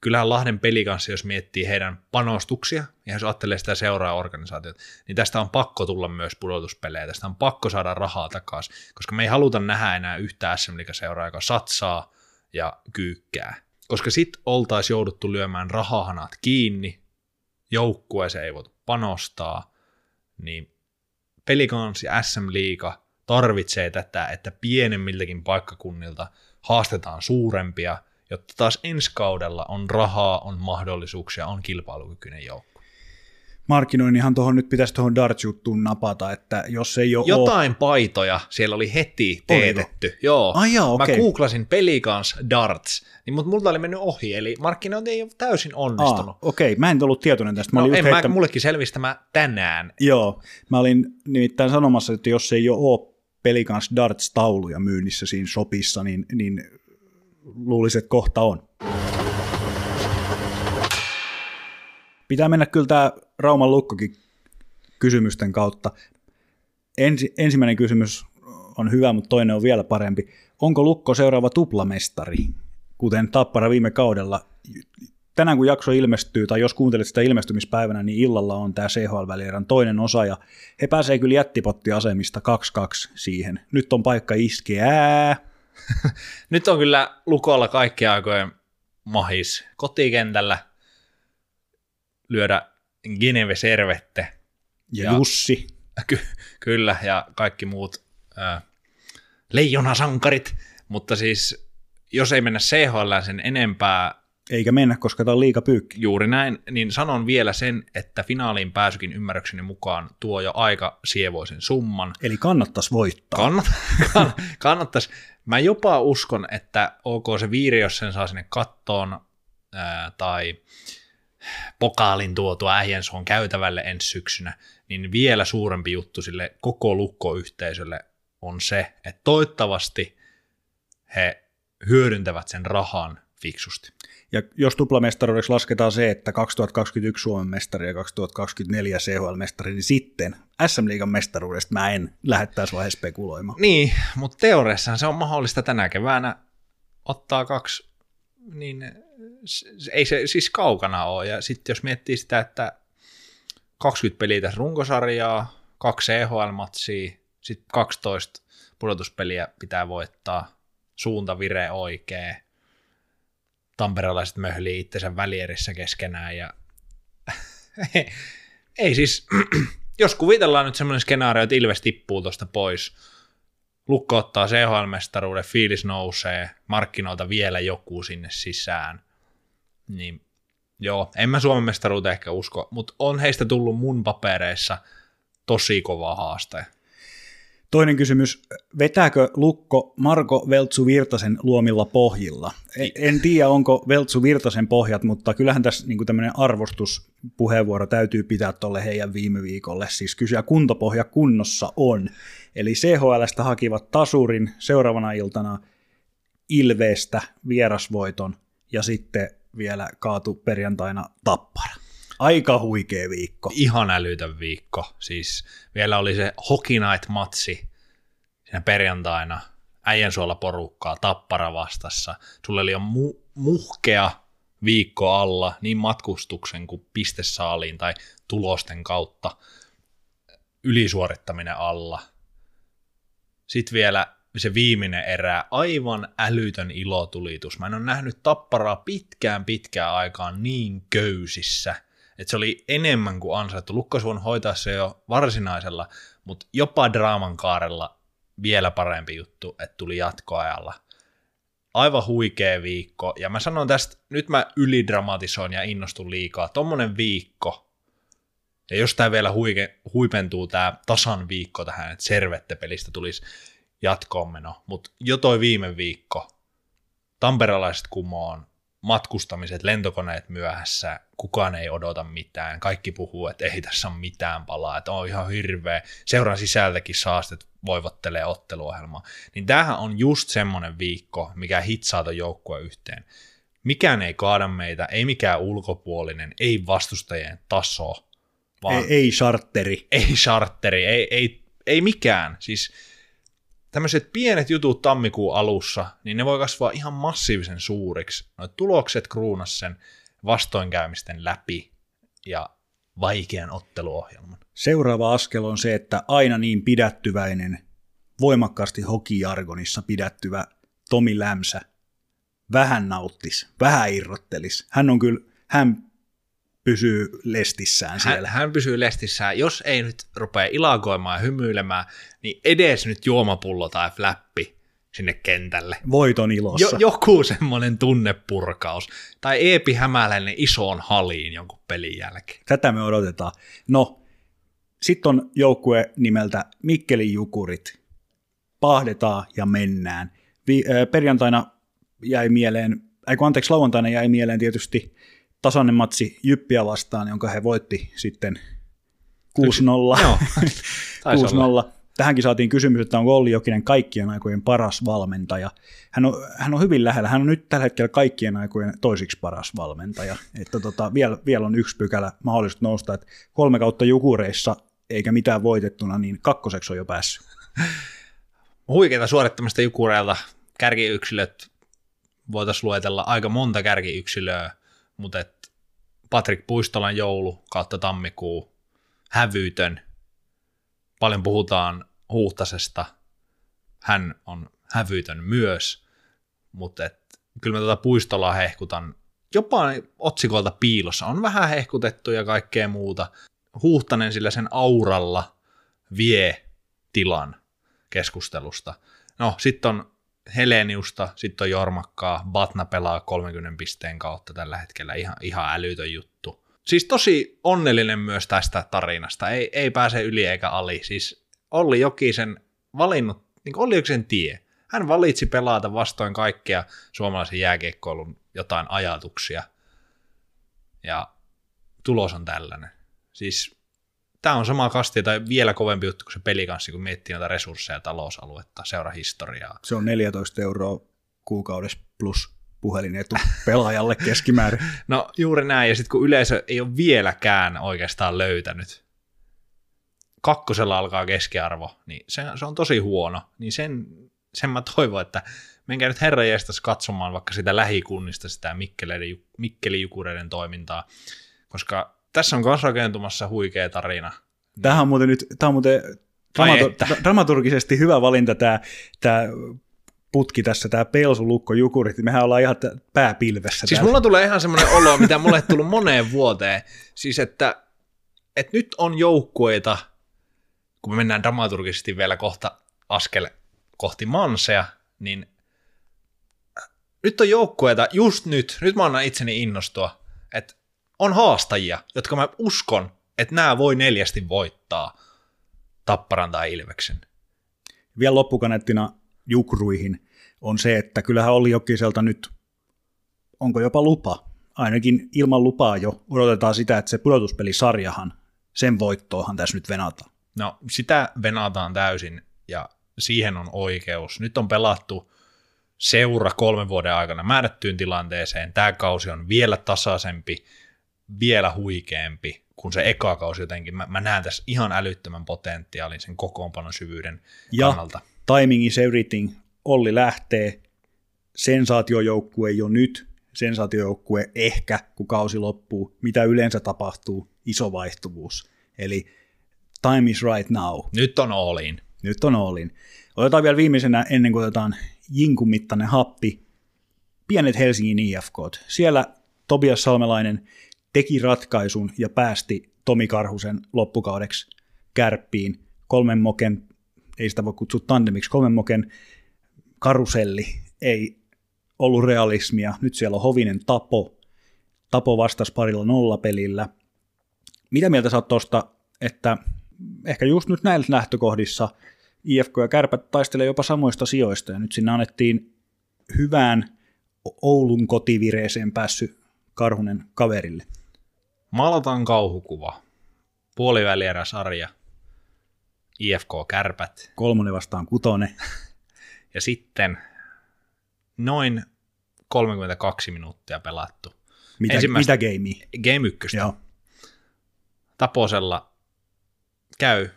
kyllähän Lahden peli kanssa, jos miettii heidän panostuksia, ja jos ajattelee sitä seuraa organisaatiota, niin tästä on pakko tulla myös pudotuspelejä, tästä on pakko saada rahaa takaisin, koska me ei haluta nähdä enää yhtä SM seuraa, joka satsaa ja kyykkää. Koska sit oltaisiin jouduttu lyömään rahahanat kiinni, joukkueeseen ei voitu panostaa, niin Pelikans ja SM Liiga tarvitsee tätä, että pienemmiltäkin paikkakunnilta haastetaan suurempia, jotta taas ensi kaudella on rahaa, on mahdollisuuksia, on kilpailukykyinen joukko markkinoinnihan tuohon nyt pitäisi tuohon darts-juttuun napata, että jos ei ole... Jotain ole... paitoja siellä oli heti teetetty. Oliko? Joo. Ai joo, okay. Mä googlasin pelikans darts, niin, mutta multa oli mennyt ohi, eli markkinointi ei ole täysin onnistunut. Ah, Okei, okay. mä en ollut tietoinen tästä. Mä no, olin en heittä... mä, mullekin selvisi tämä tänään. Joo, mä olin nimittäin sanomassa, että jos ei ole pelikans darts-tauluja myynnissä siinä sopissa, niin, niin luulisin, että kohta on. Pitää mennä kyllä tämä Rauman lukkokin kysymysten kautta. Ensi, ensimmäinen kysymys on hyvä, mutta toinen on vielä parempi. Onko Lukko seuraava tuplamestari, kuten Tappara viime kaudella? Tänään kun jakso ilmestyy, tai jos kuuntelet sitä ilmestymispäivänä, niin illalla on tämä CHL-välierän toinen osa, ja he pääsee kyllä jättipottiasemista 2-2 siihen. Nyt on paikka iskeä. [laughs] Nyt on kyllä Lukolla kaikki aikojen mahis kotikentällä lyödä Geneve Servette. Ja, ja Jussi. Ky- kyllä, ja kaikki muut äh, leijonasankarit, mutta siis jos ei mennä CHL sen enempää, eikä mennä, koska tämä on liika pyykki. Juuri näin, niin sanon vielä sen, että finaaliin pääsykin ymmärrykseni mukaan tuo jo aika sievoisen summan. Eli kannattaisi voittaa. Kannat, kann, kannattaisi. Mä jopa uskon, että ok se viiri, jos sen saa sinne kattoon, ää, tai pokaalin tuotua äijänsuon käytävälle ensi syksynä, niin vielä suurempi juttu sille koko lukkoyhteisölle on se, että toivottavasti he hyödyntävät sen rahan fiksusti. Ja jos tuplamestaruudeksi lasketaan se, että 2021 Suomen mestari ja 2024 CHL-mestari, niin sitten SM-liigan mestaruudesta mä en lähde tässä vaiheessa spekuloimaan. Niin, mutta teoriassahan se on mahdollista tänä keväänä ottaa kaksi, niin ei se siis kaukana ole. Ja sitten jos miettii sitä, että 20 peliä tässä runkosarjaa, kaksi EHL-matsia, sitten 12 pudotuspeliä pitää voittaa, suunta vire oikein, tamperelaiset möhlii itsensä välierissä keskenään ja [laughs] ei siis, [clears throat] jos kuvitellaan nyt semmoinen skenaario, että Ilves tippuu tuosta pois, Lukko ottaa CHL-mestaruuden, fiilis nousee, markkinoilta vielä joku sinne sisään, niin joo, en mä Suomen mestaruuteen ehkä usko, mutta on heistä tullut mun papereissa tosi kova haaste. Toinen kysymys, vetääkö Lukko Marko Veltsu Virtasen luomilla pohjilla? En, en tiedä, onko Veltsu Virtasen pohjat, mutta kyllähän tässä niin tämmöinen arvostuspuheenvuoro täytyy pitää tuolle heidän viime viikolle. Siis kysyä kuntopohja kunnossa on. Eli CHLstä hakivat tasurin seuraavana iltana Ilveestä vierasvoiton ja sitten vielä kaatu perjantaina tappara. Aika huikea viikko. Ihan älytön viikko. Siis vielä oli se Hockey Night-matsi siinä perjantaina. Äijänsuola porukkaa, tappara vastassa. Sulla oli jo mu- muhkea viikko alla niin matkustuksen kuin pistesaaliin tai tulosten kautta ylisuorittaminen alla. Sitten vielä se viimeinen erä, aivan älytön ilotulitus. Mä en ole nähnyt tapparaa pitkään pitkään aikaan niin köysissä, että se oli enemmän kuin ansaittu. Lukko voinut hoitaa se jo varsinaisella, mutta jopa draaman kaarella vielä parempi juttu, että tuli jatkoajalla. Aivan huikea viikko, ja mä sanon tästä, nyt mä ylidramatisoin ja innostun liikaa. Tommonen viikko, ja jos tämä vielä huike, huipentuu tämä tasan viikko tähän, että Servette-pelistä tulisi jatkoon meno, mutta jo toi viime viikko, tamperalaiset kumoon, matkustamiset, lentokoneet myöhässä, kukaan ei odota mitään, kaikki puhuu, että ei tässä ole mitään palaa, että on ihan hirveä, seuran sisältäkin saastet voivottelee otteluohjelmaa, niin tämähän on just semmoinen viikko, mikä hitsaa ton joukkueen yhteen. Mikään ei kaada meitä, ei mikään ulkopuolinen, ei vastustajien taso, vaan Ei, ei charteri. ei charteri, ei, ei, ei mikään. Siis tämmöiset pienet jutut tammikuun alussa, niin ne voi kasvaa ihan massiivisen suuriksi. Noit tulokset kruunas sen vastoinkäymisten läpi ja vaikean otteluohjelman. Seuraava askel on se, että aina niin pidättyväinen, voimakkaasti hokijargonissa pidättyvä Tomi Lämsä vähän nauttis, vähän irrottelis. Hän on kyllä, hän pysyy lestissään Hän, siellä. hän pysyy lestissään. Jos ei nyt rupea ilakoimaan ja hymyilemään, niin edes nyt juomapullo tai fläppi sinne kentälle. Voiton ilossa. Jo, joku semmoinen tunnepurkaus. Tai Eepi Hämäläinen isoon haliin jonkun pelin jälkeen. Tätä me odotetaan. No, sitten on joukkue nimeltä Mikkelin Jukurit. Pahdetaan ja mennään. Vi- äh, perjantaina jäi mieleen, ei kun anteeksi, lauantaina jäi mieleen tietysti tasainen matsi Jyppiä vastaan, jonka he voitti sitten 6-0. Joo, [laughs] taisi olla. 6-0. Tähänkin saatiin kysymys, että onko Olli Jokinen kaikkien aikojen paras valmentaja. Hän on, hän on hyvin lähellä. Hän on nyt tällä hetkellä kaikkien aikojen toisiksi paras valmentaja. Että tota, vielä, vielä on yksi pykälä mahdollista nousta, että kolme kautta jukureissa eikä mitään voitettuna, niin kakkoseksi on jo päässyt. Huikeita suorittamista Jukureilta. Kärkiyksilöt voitaisiin luetella aika monta kärkiyksilöä, mutta et Patrick Puistolan joulu kautta tammikuu, hävytön. Paljon puhutaan Huhtasesta. Hän on hävytön myös, mutta et, kyllä mä tuota Puistolaa hehkutan jopa otsikolta piilossa. On vähän hehkutettu ja kaikkea muuta. Huhtanen sillä sen auralla vie tilan keskustelusta. No, sitten on Heleniusta, sitten on Jormakkaa, Batna pelaa 30 pisteen kautta tällä hetkellä, ihan, ihan älytön juttu. Siis tosi onnellinen myös tästä tarinasta, ei, ei pääse yli eikä ali. Siis Olli Jokisen valinnut, niin Olli Jokisen tie. Hän valitsi pelata vastoin kaikkea suomalaisen jääkiekkoilun jotain ajatuksia. Ja tulos on tällainen. Siis tämä on sama kasti tai vielä kovempi juttu kuin se pelikanssi, kun miettii noita resursseja, talousaluetta, seurahistoriaa. Se on 14 euroa kuukaudessa plus puhelinetu pelaajalle keskimäärin. [laughs] No juuri näin, ja sitten kun yleisö ei ole vieläkään oikeastaan löytänyt, kakkosella alkaa keskiarvo, niin se, se on tosi huono, niin sen, sen mä toivon, että menkää nyt herra katsomaan vaikka sitä lähikunnista sitä Mikkeli Jukureiden toimintaa, koska tässä on myös rakentumassa huikea tarina. Tämähän on muuten nyt, tämä on muuten dramatur- dramaturgisesti hyvä valinta tämä, tämä putki tässä, tämä Pelsulukko Jukurit, mehän ollaan ihan pääpilvessä. Siis täällä. mulla tulee ihan semmoinen olo, mitä mulle ei tullut moneen vuoteen, siis että, että nyt on joukkueita, kun me mennään dramaturgisesti vielä kohta askel kohti Mansea, niin nyt on joukkueita, just nyt, nyt mä annan itseni innostua, että on haastajia, jotka mä uskon, että nämä voi neljästi voittaa Tapparan tai Ilveksen. Vielä loppukanettina Jukruihin on se, että kyllähän oli Jokiselta nyt, onko jopa lupa, ainakin ilman lupaa jo odotetaan sitä, että se pudotuspelisarjahan, sen voittoahan tässä nyt venataan. No sitä venataan täysin ja siihen on oikeus. Nyt on pelattu seura kolmen vuoden aikana määrättyyn tilanteeseen. Tämä kausi on vielä tasaisempi, vielä huikeampi kuin se eka kausi jotenkin. Mä, mä näen tässä ihan älyttömän potentiaalin sen kokoonpanon syvyyden ja kannalta. timing is everything. Olli lähtee, sensaatiojoukkue jo nyt, sensaatiojoukkue ehkä, kun kausi loppuu. Mitä yleensä tapahtuu? Iso vaihtuvuus. Eli time is right now. Nyt on Oolin. Nyt on Oolin. Otetaan vielä viimeisenä, ennen kuin otetaan jinkun mittainen happi, pienet Helsingin IFK. Siellä Tobias Salmelainen teki ratkaisun ja päästi Tomi Karhusen loppukaudeksi kärppiin kolmen moken, ei sitä voi kutsua tandemiksi, kolmen moken karuselli ei ollut realismia. Nyt siellä on Hovinen Tapo. Tapo vastasi parilla nollapelillä. Mitä mieltä sä oot tosta, että ehkä just nyt näissä lähtökohdissa IFK ja Kärpät taistelee jopa samoista sijoista, ja nyt sinne annettiin hyvään Oulun kotivireeseen päässyt Karhunen kaverille. Maalataan kauhukuva. Puolivälierä sarja. IFK Kärpät. Kolmonen vastaan kutone. [laughs] Ja sitten noin 32 minuuttia pelattu. Mitä, Ensimmäistä, mitä gamea? Game ykköstä. Joo. Taposella käy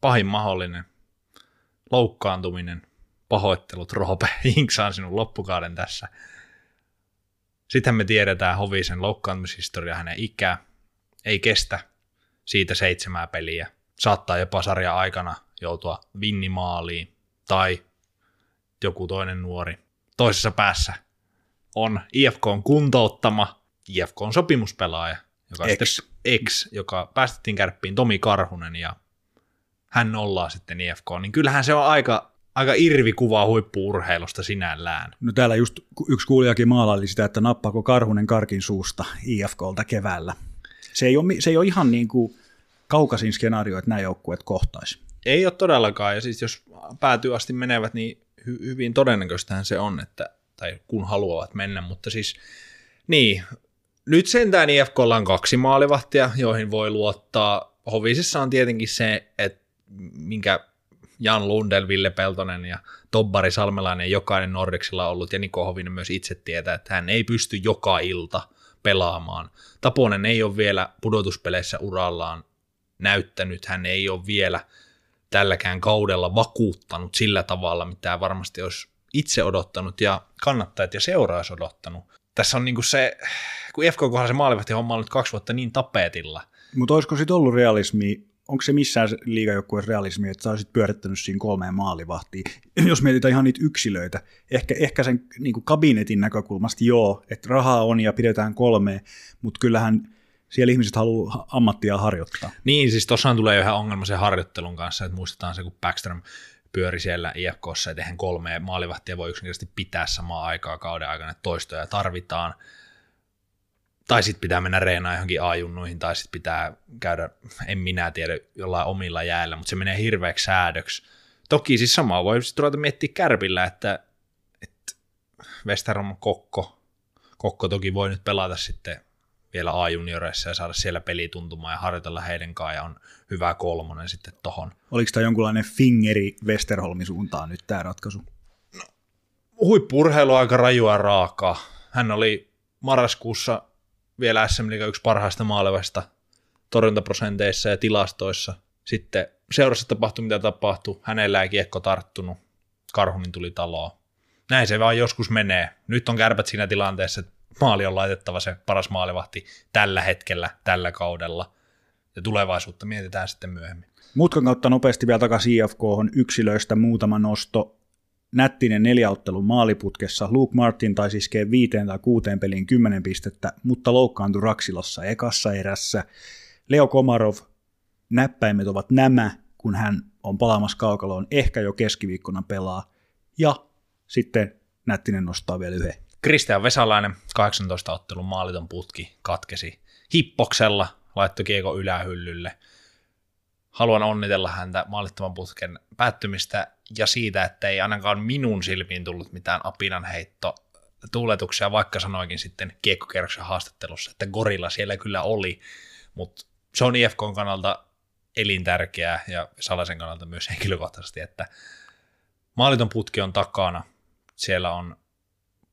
pahin mahdollinen loukkaantuminen, pahoittelut, Roope, hinksaan [laughs] sinun loppukauden tässä. Sitten me tiedetään Hovisen loukkaantumishistoria, hänen ikä ei kestä siitä seitsemää peliä. Saattaa jopa sarja aikana joutua vinnimaaliin tai joku toinen nuori. Toisessa päässä on IFK on kuntouttama, IFK on sopimuspelaaja, joka ex. ex, joka päästettiin kärppiin Tomi Karhunen ja hän nollaa sitten IFK, niin kyllähän se on aika, aika irvikuvaa huippuurheilusta sinällään. No täällä just yksi kuulijakin maalaili sitä, että nappaako Karhunen karkin suusta IFKlta keväällä. Se ei ole, se ei ole ihan niin kuin kaukaisin skenaario, että nämä joukkueet kohtaisi. Ei ole todellakaan, ja siis jos päätyy asti menevät, niin hy- hyvin todennäköistähän se on, että, tai kun haluavat mennä, mutta siis niin, nyt sentään IFKlla on kaksi maalivahtia, joihin voi luottaa. Hovisessa on tietenkin se, että minkä Jan Lundell, Ville Peltonen ja Tobbari Salmelainen jokainen Nordiksilla ollut ja Niko Hovinen myös itse tietää, että hän ei pysty joka ilta pelaamaan. Taponen ei ole vielä pudotuspeleissä urallaan näyttänyt, hän ei ole vielä tälläkään kaudella vakuuttanut sillä tavalla, mitä varmasti olisi itse odottanut ja kannattajat ja seuraajat odottanut. Tässä on niinku se, kun FK kohdalla se maalivahti homma on nyt kaksi vuotta niin tapetilla. Mutta olisiko sitten ollut realismi onko se missään liigajoukkueen realismi, että sä olisit pyörittänyt siinä kolmeen maalivahtiin? [clears throat] Jos mietitään ihan niitä yksilöitä, ehkä, ehkä sen niin kuin kabinetin näkökulmasta joo, että rahaa on ja pidetään kolme, mutta kyllähän siellä ihmiset haluaa ammattia harjoittaa. Niin, siis tuossahan tulee jo ihan ongelma sen harjoittelun kanssa, että muistetaan se, kun Backstrom pyöri siellä IFKssa, että eihän kolme maalivahtia voi yksinkertaisesti pitää samaa aikaa kauden aikana, että toistoja tarvitaan tai sitten pitää mennä reenaan johonkin A-junnuihin, tai sitten pitää käydä, en minä tiedä, jollain omilla jäällä, mutta se menee hirveäksi säädöksi. Toki siis samaa voi sitten ruveta miettiä kärpillä, että, että Westerholm Kokko, Kokko toki voi nyt pelata sitten vielä A-junioreissa ja saada siellä pelituntumaan ja harjoitella heidän kanssaan ja on hyvä kolmonen sitten tohon. Oliko tämä jonkunlainen fingeri Westerholmin suuntaan nyt tämä ratkaisu? No, huippurheilu aika rajua raakaa Hän oli marraskuussa vielä SM Liiga yksi parhaista maalevasta torjuntaprosenteissa ja tilastoissa. Sitten seurassa tapahtui mitä tapahtui, hänellä ei kiekko tarttunut, Karhunin tuli taloon. Näin se vaan joskus menee. Nyt on kärpät siinä tilanteessa, että maali on laitettava se paras maalivahti tällä hetkellä, tällä kaudella. Ja tulevaisuutta mietitään sitten myöhemmin. Mutkan kautta nopeasti vielä takaisin IFK yksilöistä muutama nosto. Nättinen neljäottelun maaliputkessa. Luke Martin taisi iskee viiteen tai kuuteen peliin kymmenen pistettä, mutta loukkaantui Raksilassa ekassa erässä. Leo Komarov, näppäimet ovat nämä, kun hän on palaamassa kaukaloon, ehkä jo keskiviikkona pelaa. Ja sitten Nättinen nostaa vielä yhden. Kristian Vesalainen, 18 ottelun maaliton putki, katkesi hippoksella, laittoi kiekon ylähyllylle. Haluan onnitella häntä maalittoman putken päättymistä ja siitä, että ei ainakaan minun silmiin tullut mitään apinan heitto tuuletuksia, vaikka sanoikin sitten kiekkokierroksen haastattelussa, että gorilla siellä kyllä oli, mutta se on IFKn kannalta elintärkeää ja Salasen kannalta myös henkilökohtaisesti, että maaliton putki on takana, siellä on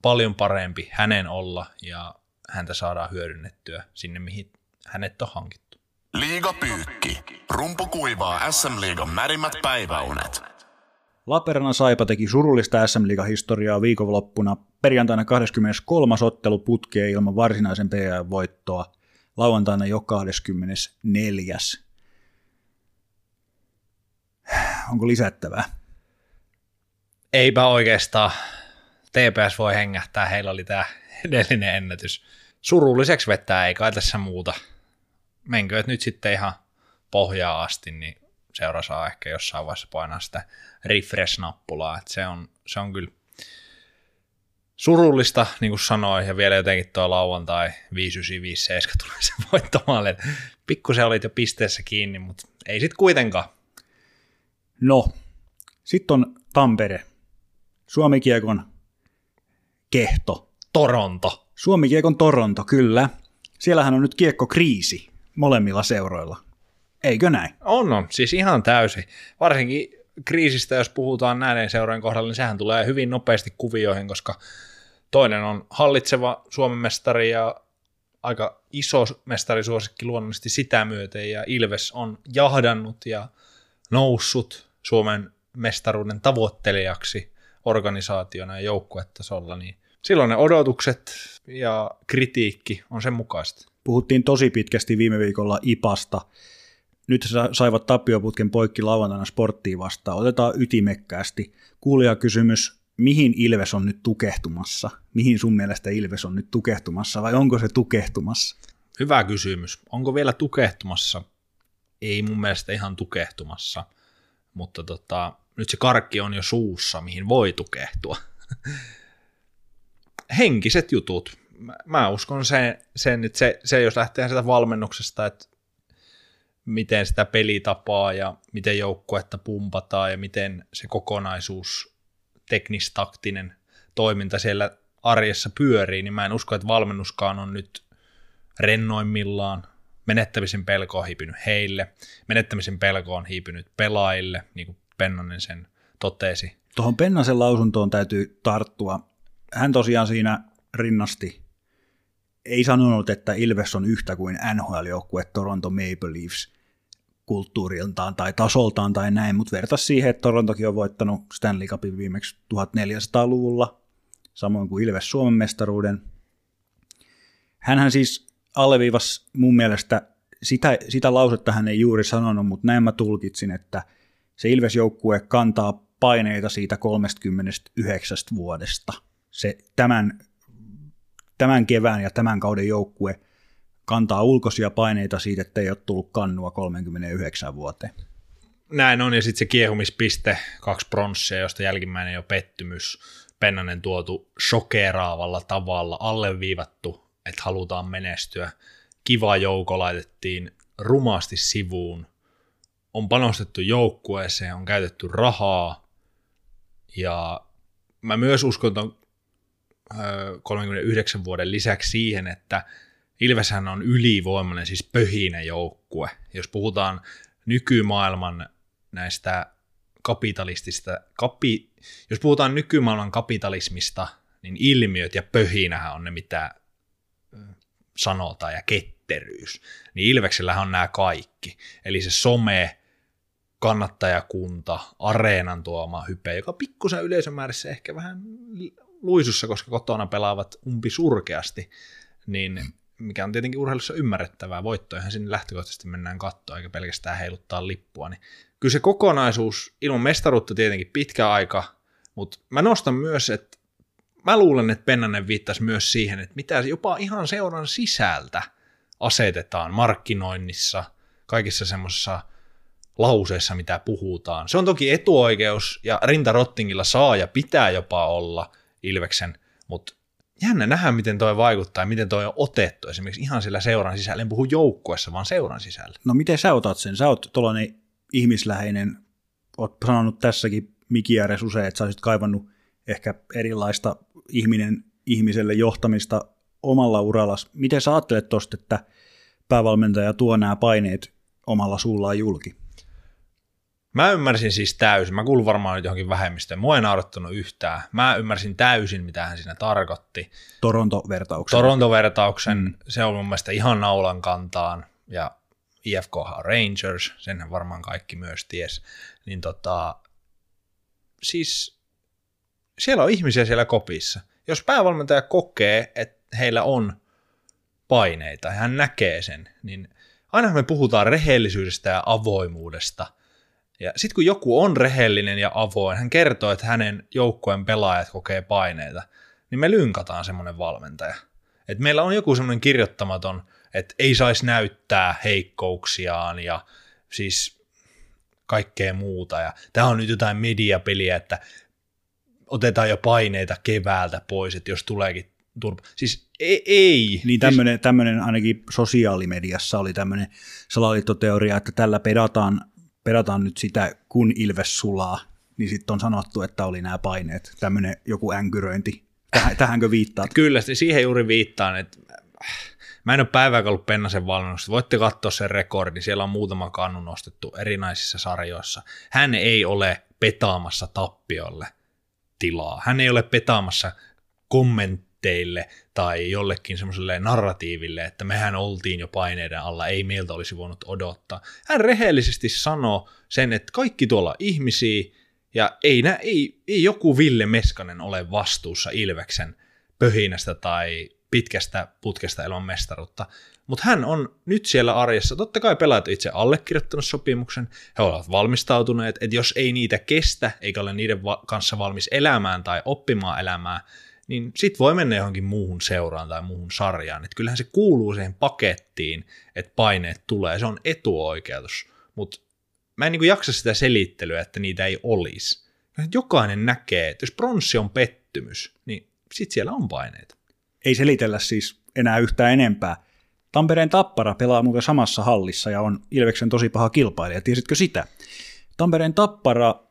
paljon parempi hänen olla ja häntä saadaan hyödynnettyä sinne, mihin hänet on hankittu. Liiga Pyykki. Rumpu kuivaa SM Liigan märimmät päiväunet. Lappeenrannan Saipa teki surullista SM Liiga-historiaa viikonloppuna. Perjantaina 23. ottelu putkeen ilman varsinaisen PA-voittoa. Lauantaina jo 24. Onko lisättävää? Eipä oikeastaan. TPS voi hengähtää, heillä oli tämä edellinen ennätys. Surulliseksi vettää, ei kai tässä muuta. Menkö nyt sitten ihan pohjaa asti, niin seura saa ehkä jossain vaiheessa painaa sitä refresh-nappulaa. Et se, on, se on kyllä surullista, niin kuin sanoin, ja vielä jotenkin tuo lauantai 5957 tulee se voittomalle. Pikkusen olit jo pisteessä kiinni, mutta ei sitten kuitenkaan. No, sitten on Tampere. Suomikiekon kehto. Toronto. Suomikiekon Toronto, kyllä. Siellähän on nyt kiekkokriisi molemmilla seuroilla. Eikö näin? On, on. Siis ihan täysin. Varsinkin kriisistä, jos puhutaan näiden seurojen kohdalla, niin sehän tulee hyvin nopeasti kuvioihin, koska toinen on hallitseva Suomen mestari ja aika iso mestarisuosikki luonnollisesti sitä myöten, ja Ilves on jahdannut ja noussut Suomen mestaruuden tavoittelijaksi organisaationa ja joukkuetasolla, niin silloin ne odotukset ja kritiikki on sen mukaista. Puhuttiin tosi pitkästi viime viikolla IPasta. Nyt saivat tappioputken poikki lauantaina sporttiin vastaan. Otetaan ytimekkäästi. kysymys, mihin Ilves on nyt tukehtumassa? Mihin sun mielestä Ilves on nyt tukehtumassa vai onko se tukehtumassa? Hyvä kysymys. Onko vielä tukehtumassa? Ei mun mielestä ihan tukehtumassa, mutta tota, nyt se karkki on jo suussa, mihin voi tukehtua. [laughs] Henkiset jutut. Mä, mä uskon sen, sen että se, se, jos lähtee sieltä valmennuksesta, että miten sitä pelitapaa ja miten joukkuetta pumpataan ja miten se kokonaisuus, teknistaktinen toiminta siellä arjessa pyörii, niin mä en usko, että valmennuskaan on nyt rennoimmillaan. Menettämisen pelko on hiipynyt heille, menettämisen pelko on hiipynyt pelaajille, niin kuin Pennanen sen totesi. Tuohon Pennasen lausuntoon täytyy tarttua. Hän tosiaan siinä rinnasti ei sanonut, että Ilves on yhtä kuin NHL-joukkue Toronto Maple Leafs kulttuuriltaan tai tasoltaan tai näin, mutta vertaisi siihen, että Torontokin on voittanut Stanley Cupin viimeksi 1400-luvulla, samoin kuin Ilves Suomen mestaruuden. Hänhän siis alleviivasi mun mielestä, sitä, sitä lausetta hän ei juuri sanonut, mutta näin mä tulkitsin, että – se Ilves-joukkue kantaa paineita siitä 39 vuodesta. Se tämän, tämän kevään ja tämän kauden joukkue kantaa ulkoisia paineita siitä, että ei ole tullut kannua 39 vuoteen. Näin on, ja sitten se kiehumispiste, kaksi pronssia, josta jälkimmäinen jo pettymys, Pennanen tuotu shokeraavalla tavalla, alleviivattu, että halutaan menestyä. Kiva joukko laitettiin rumasti sivuun, on panostettu joukkueeseen, on käytetty rahaa ja mä myös uskon ton 39 vuoden lisäksi siihen, että Ilveshän on ylivoimainen, siis pöhinen joukkue. Jos puhutaan nykymaailman näistä kapitalistista, kapi, jos puhutaan nykymaailman kapitalismista, niin ilmiöt ja pöhinähän on ne, mitä sanotaan, ja ketteryys. Niin Ilveksellähän on nämä kaikki. Eli se some, kannattajakunta, areenan tuoma hype, joka pikkusen yleisömäärissä ehkä vähän luisussa, koska kotona pelaavat umpi surkeasti, niin mikä on tietenkin urheilussa ymmärrettävää, voittoihan sinne lähtökohtaisesti mennään kattoon, eikä pelkästään heiluttaa lippua, niin kyllä se kokonaisuus, ilman mestaruutta tietenkin pitkä aika, mutta mä nostan myös, että mä luulen, että Pennanen viittasi myös siihen, että mitä jopa ihan seuran sisältä asetetaan markkinoinnissa, kaikissa semmoisissa lauseissa, mitä puhutaan. Se on toki etuoikeus, ja Rinta Rottingilla saa ja pitää jopa olla Ilveksen, mutta jännä nähdä, miten toi vaikuttaa ja miten toi on otettu esimerkiksi ihan sillä seuran sisällä. En puhu joukkuessa, vaan seuran sisällä. No miten sä otat sen? Sä oot tuollainen ihmisläheinen, oot sanonut tässäkin Mikiäres usein, että sä olisit kaivannut ehkä erilaista ihminen ihmiselle johtamista omalla uralla. Miten sä ajattelet tuosta, että päävalmentaja tuo nämä paineet omalla suullaan julki? Mä ymmärsin siis täysin, mä kuulun varmaan nyt johonkin vähemmistöön, mua ei naurattanut yhtään. Mä ymmärsin täysin, mitä hän siinä tarkoitti. Toronto-vertauksen. Toronto-vertauksen, mm. se on mun mielestä ihan naulan kantaan, ja IFK Rangers, senhän varmaan kaikki myös ties. Niin tota, siis siellä on ihmisiä siellä kopissa. Jos päävalmentaja kokee, että heillä on paineita, ja hän näkee sen, niin aina me puhutaan rehellisyydestä ja avoimuudesta – ja sitten kun joku on rehellinen ja avoin, hän kertoo, että hänen joukkojen pelaajat kokee paineita, niin me lynkataan semmoinen valmentaja. Et meillä on joku semmoinen kirjoittamaton, että ei saisi näyttää heikkouksiaan ja siis kaikkea muuta. Ja tämä on nyt jotain mediapeliä, että otetaan jo paineita keväältä pois, että jos tuleekin turpa. Siis ei. ei. Niin tämmöinen, tämmöinen ainakin sosiaalimediassa oli tämmöinen salaliittoteoria, että tällä pedataan perataan nyt sitä, kun Ilves sulaa, niin sitten on sanottu, että oli nämä paineet, tämmöinen joku änkyröinti. Tähän, [laughs] tähänkö viittaat? Kyllä, siihen juuri viittaan, että mä en ole päivääkään ollut Pennasen valmennusta. Voitte katsoa sen rekordin, siellä on muutama kannu nostettu erinäisissä sarjoissa. Hän ei ole petaamassa tappiolle tilaa. Hän ei ole petaamassa komment teille tai jollekin semmoiselle narratiiville, että mehän oltiin jo paineiden alla, ei meiltä olisi voinut odottaa. Hän rehellisesti sanoo sen, että kaikki tuolla ihmisiä, ja ei, nä, ei, ei joku Ville Meskanen ole vastuussa Ilveksen pöhinästä tai pitkästä putkesta ilman mestaruutta. Mutta hän on nyt siellä arjessa, totta kai pelaajat itse allekirjoittanut sopimuksen, he ovat valmistautuneet, että jos ei niitä kestä, eikä ole niiden va- kanssa valmis elämään tai oppimaan elämää, niin sit voi mennä johonkin muuhun seuraan tai muuhun sarjaan. Et kyllähän se kuuluu siihen pakettiin, että paineet tulee, se on etuoikeutus. Mutta mä en niin jaksa sitä selittelyä, että niitä ei olisi. Jokainen näkee, että jos pronssi on pettymys, niin sit siellä on paineita. Ei selitellä siis enää yhtään enempää. Tampereen Tappara pelaa muuten samassa hallissa ja on Ilveksen tosi paha kilpailija. Tiesitkö sitä? Tampereen Tappara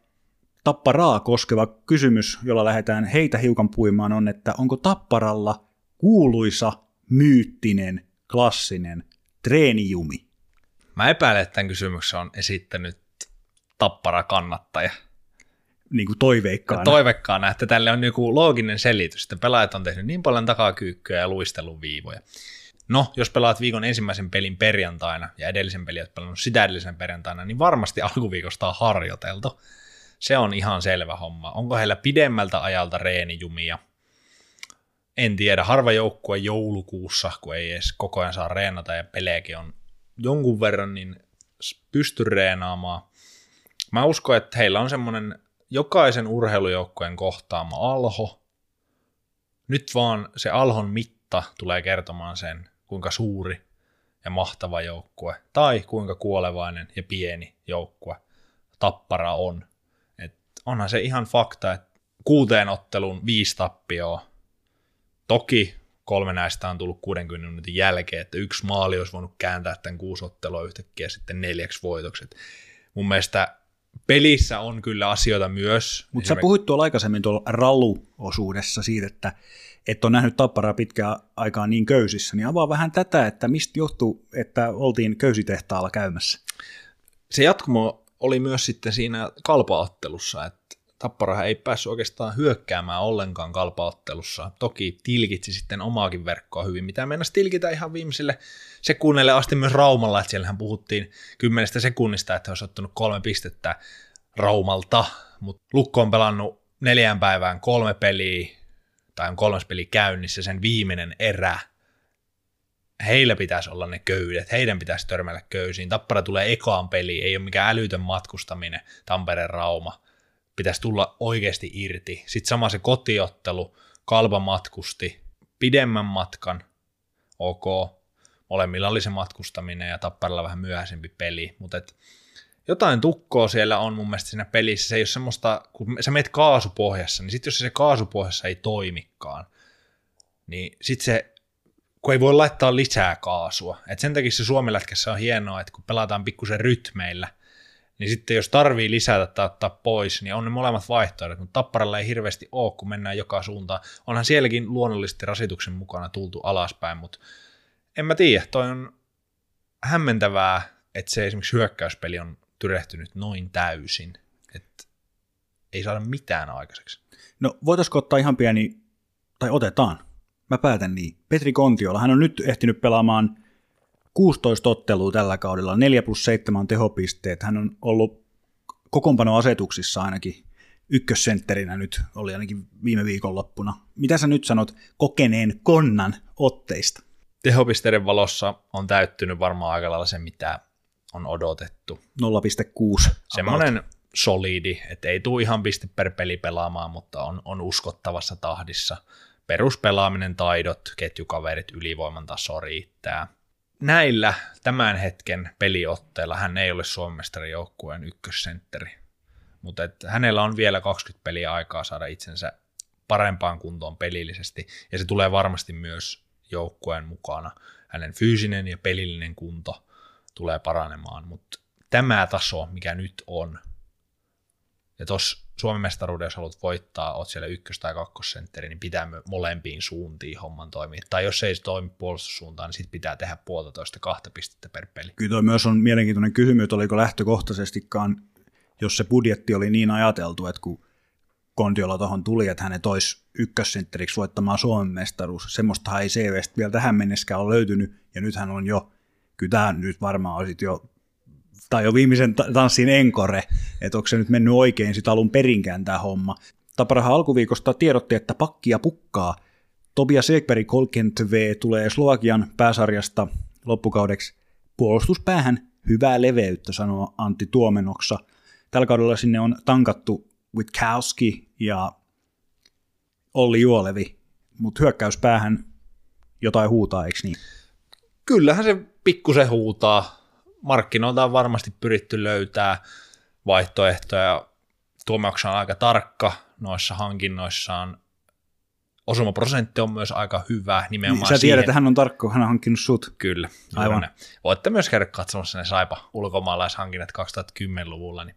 tapparaa koskeva kysymys, jolla lähdetään heitä hiukan puimaan, on, että onko tapparalla kuuluisa, myyttinen, klassinen treenijumi? Mä epäilen, että tämän kysymyksen on esittänyt tappara kannattaja. Niin kuin toiveikkaana. Toiveikkaana, että tälle on joku looginen selitys, että pelaajat on tehnyt niin paljon takakyykkyä ja luistelun viivoja. No, jos pelaat viikon ensimmäisen pelin perjantaina ja edellisen pelin olet pelannut sitä edellisen perjantaina, niin varmasti alkuviikosta on harjoiteltu. Se on ihan selvä homma. Onko heillä pidemmältä ajalta reenijumia? En tiedä. Harva joukkue joulukuussa, kun ei edes koko ajan saa reenata ja peleekin on jonkun verran, niin pysty reenaamaan. Mä uskon, että heillä on semmoinen jokaisen urheilujoukkueen kohtaama alho. Nyt vaan se alhon mitta tulee kertomaan sen, kuinka suuri ja mahtava joukkue, tai kuinka kuolevainen ja pieni joukkue tappara on onhan se ihan fakta, että kuuteen ottelun viisi tappioa. Toki kolme näistä on tullut 60 minuutin jälkeen, että yksi maali olisi voinut kääntää tämän kuusi ottelua yhtäkkiä sitten neljäksi voitokset. Mun mielestä pelissä on kyllä asioita myös. Mutta sä puhuit tuolla aikaisemmin tuolla rallu-osuudessa siitä, että et on nähnyt tapparaa pitkään aikaa niin köysissä, niin avaa vähän tätä, että mistä johtuu, että oltiin köysitehtaalla käymässä? Se jatkumo oli myös sitten siinä kalpaottelussa, että Tapparahan ei päässyt oikeastaan hyökkäämään ollenkaan kalpaottelussa. Toki tilkitsi sitten omaakin verkkoa hyvin, mitä mennä tilkitä ihan viimeisille sekunneille asti myös Raumalla, että siellähän puhuttiin kymmenestä sekunnista, että olisi ottanut kolme pistettä Raumalta, mutta Lukko on pelannut neljään päivään kolme peliä, tai on kolmas peli käynnissä, sen viimeinen erä, heillä pitäisi olla ne köydet, heidän pitäisi törmällä köysiin. Tappara tulee ekaan peli, ei ole mikään älytön matkustaminen, Tampereen Rauma. Pitäisi tulla oikeasti irti. Sitten sama se kotiottelu, Kalpa matkusti pidemmän matkan, ok, molemmilla oli se matkustaminen ja Tapparalla vähän myöhäisempi peli, mutta et jotain tukkoa siellä on mun mielestä siinä pelissä. Se ei ole semmoista, kun sä meet kaasupohjassa, niin sitten jos se kaasupohjassa ei toimikaan, niin sitten se, kun ei voi laittaa lisää kaasua. Et sen takia se Suomelätkässä on hienoa, että kun pelataan pikkusen rytmeillä, niin sitten jos tarvii lisätä tai ottaa pois, niin on ne molemmat vaihtoehdot, mutta Tapparalla ei hirveästi ole, kun mennään joka suuntaan. Onhan sielläkin luonnollisesti rasituksen mukana tultu alaspäin, mutta en mä tiedä, toi on hämmentävää, että se esimerkiksi hyökkäyspeli on tyrehtynyt noin täysin, että ei saada mitään aikaiseksi. No voitaisiko ottaa ihan pieni, tai otetaan, mä päätän niin. Petri Kontiola, hän on nyt ehtinyt pelaamaan 16 ottelua tällä kaudella, 4 plus 7 tehopisteet. Hän on ollut kokoonpanoasetuksissa ainakin ykkössentterinä nyt, oli ainakin viime viikonloppuna. Mitä sä nyt sanot kokeneen konnan otteista? Tehopisteiden valossa on täyttynyt varmaan aika lailla se, mitä on odotettu. 0,6. Semmoinen solidi, että ei tule ihan piste per peli pelaamaan, mutta on, on uskottavassa tahdissa. Peruspelaaminen, taidot, ketjukaverit, ylivoiman taso riittää. Näillä tämän hetken peliotteilla hän ei ole Suomen joukkueen ykkössentteri, mutta että hänellä on vielä 20 peliä aikaa saada itsensä parempaan kuntoon pelillisesti, ja se tulee varmasti myös joukkueen mukana. Hänen fyysinen ja pelillinen kunto tulee paranemaan, mutta tämä taso, mikä nyt on, ja tuossa Suomen mestaruuden, jos haluat voittaa, oot siellä ykkös- tai kakkosentteri, niin pitää molempiin suuntiin homman toimia. Tai jos ei se toimi puolustussuuntaan, niin sitten pitää tehdä puolitoista kahta pistettä per peli. Kyllä toi myös on mielenkiintoinen kysymys, että oliko lähtökohtaisestikaan, jos se budjetti oli niin ajateltu, että kun Kontiola tuohon tuli, että hänet olisi ykkössentteriksi voittamaan Suomen mestaruus. Semmoista ei CVstä vielä tähän mennessäkään ole löytynyt, ja nythän on jo kyllä tämä nyt varmaan olisit jo, tai jo viimeisen tanssin enkore, että onko se nyt mennyt oikein sitä alun perinkään tämä homma. Taparahan alkuviikosta tiedotti, että pakkia pukkaa. Tobias Ekberg Kolkentv tulee Slovakian pääsarjasta loppukaudeksi puolustuspäähän hyvää leveyttä, sanoo Antti Tuomenoksa. Tällä kaudella sinne on tankattu Witkowski ja Olli Juolevi, mutta hyökkäyspäähän jotain huutaa, eikö niin? Kyllähän se pikkusen huutaa. Markkinoilta on varmasti pyritty löytää vaihtoehtoja. Tuomioksa on aika tarkka noissa hankinnoissaan. Osumaprosentti on myös aika hyvä nimenomaan niin, Sä tiedät, siihen. että hän on tarkka, hän on hankkinut sut. Kyllä. Aivan. Ne. Voitte myös käydä katsomassa ne Saipa ulkomaalaishankinnat 2010-luvulla. Niin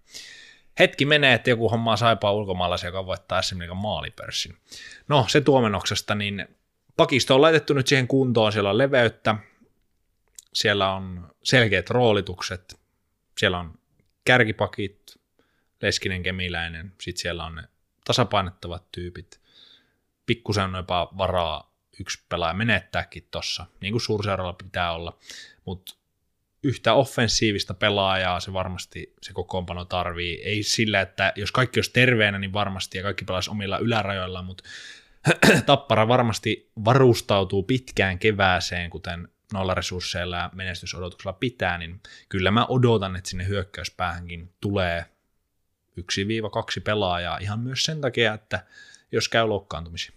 hetki menee, että joku hommaa Saipaa ulkomaalaisia, joka voittaa esimerkiksi maalipörssin. No, se tuomenoksesta, niin pakisto on laitettu nyt siihen kuntoon, siellä on leveyttä, siellä on selkeät roolitukset, siellä on kärkipakit, Leskinen Kemiläinen, sitten siellä on ne tasapainettavat tyypit, pikkusen on jopa varaa yksi pelaaja menettääkin tossa, niin kuin suurseuralla pitää olla, mutta yhtä offensiivista pelaajaa se varmasti se kokoonpano tarvii. Ei sillä, että jos kaikki olisi terveenä, niin varmasti ja kaikki pelaisi omilla ylärajoilla, mutta [clears throat] Tappara varmasti varustautuu pitkään kevääseen, kuten noilla resursseilla ja menestysodotuksella pitää, niin kyllä mä odotan, että sinne hyökkäyspäähänkin tulee 1-2 pelaajaa ihan myös sen takia, että jos käy loukkaantumisia.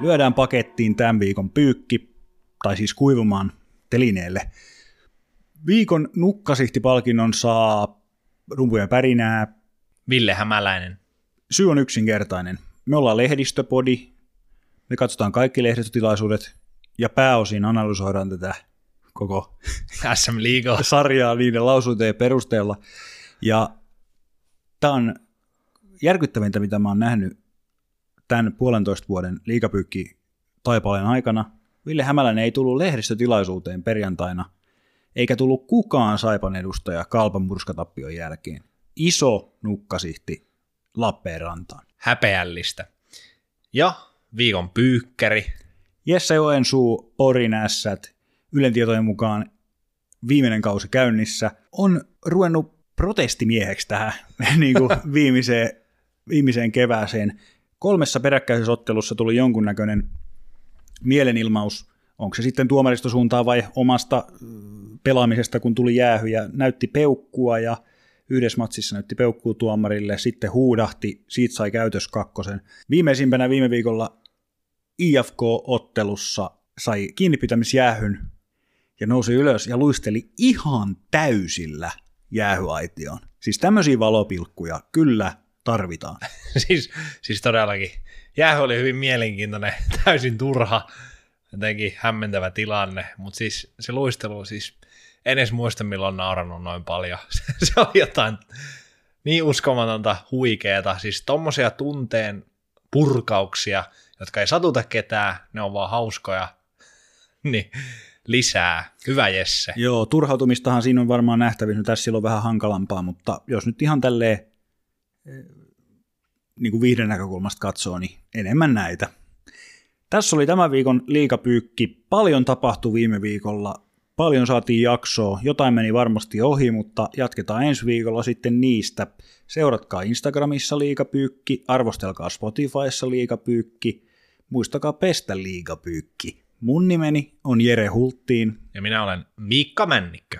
Lyödään pakettiin tämän viikon pyykki, tai siis kuivumaan telineelle. Viikon nukkasihtipalkinnon saa rumpuja pärinää. Ville Hämäläinen. Syy on yksinkertainen. Me ollaan lehdistöpodi, me katsotaan kaikki lehdistötilaisuudet ja pääosin analysoidaan tätä koko SM Liigaa sarjaa niiden lausuntojen perusteella. Ja tämä on järkyttävintä, mitä mä oon nähnyt tämän puolentoista vuoden liikapyykki taipaleen aikana. Ville Hämäläinen ei tullut lehdistötilaisuuteen perjantaina, eikä tullut kukaan Saipan edustaja Kalpan murskatappion jälkeen. Iso nukkasihti Lappeenrantaan. Häpeällistä. Ja viikon pyykkäri. Jesse Joensuu, Porin ässät, Ylen tietojen mukaan viimeinen kausi käynnissä, on ruvennut protestimieheksi tähän [laughs] niin kuin [laughs] viimeiseen, viimeiseen kevääseen. Kolmessa peräkkäisessä ottelussa tuli jonkunnäköinen mielenilmaus, onko se sitten tuomaristosuuntaan vai omasta pelaamisesta, kun tuli jäähy ja näytti peukkua ja yhdessä matsissa näytti peukkuu tuomarille, sitten huudahti, siitä sai käytös kakkosen. Viimeisimpänä viime viikolla IFK-ottelussa sai kiinnipitämisjäähyn ja nousi ylös ja luisteli ihan täysillä jäähyaitioon. Siis tämmöisiä valopilkkuja kyllä tarvitaan. [laughs] siis, siis todellakin. Jäähy oli hyvin mielenkiintoinen, [laughs] täysin turha, jotenkin hämmentävä tilanne, mutta siis se luistelu, siis en edes muista milloin naurannut noin paljon. [laughs] se oli jotain niin uskomatonta huikeeta, siis tommosia tunteen purkauksia, jotka ei satuta ketään, ne on vaan hauskoja, [laughs] niin lisää. Hyvä Jesse. Joo, turhautumistahan siinä on varmaan nähtävissä, no tässä on vähän hankalampaa, mutta jos nyt ihan tälleen eh, niin kuin viihden näkökulmasta katsoo, niin enemmän näitä. Tässä oli tämän viikon liikapyykki. Paljon tapahtui viime viikolla, paljon saatiin jaksoa, jotain meni varmasti ohi, mutta jatketaan ensi viikolla sitten niistä. Seuratkaa Instagramissa liikapyykki, arvostelkaa Spotifyssa liikapyykki, muistakaa pestä liikapyykki. Mun nimeni on Jere Hulttiin. Ja minä olen Miikka Männikkö.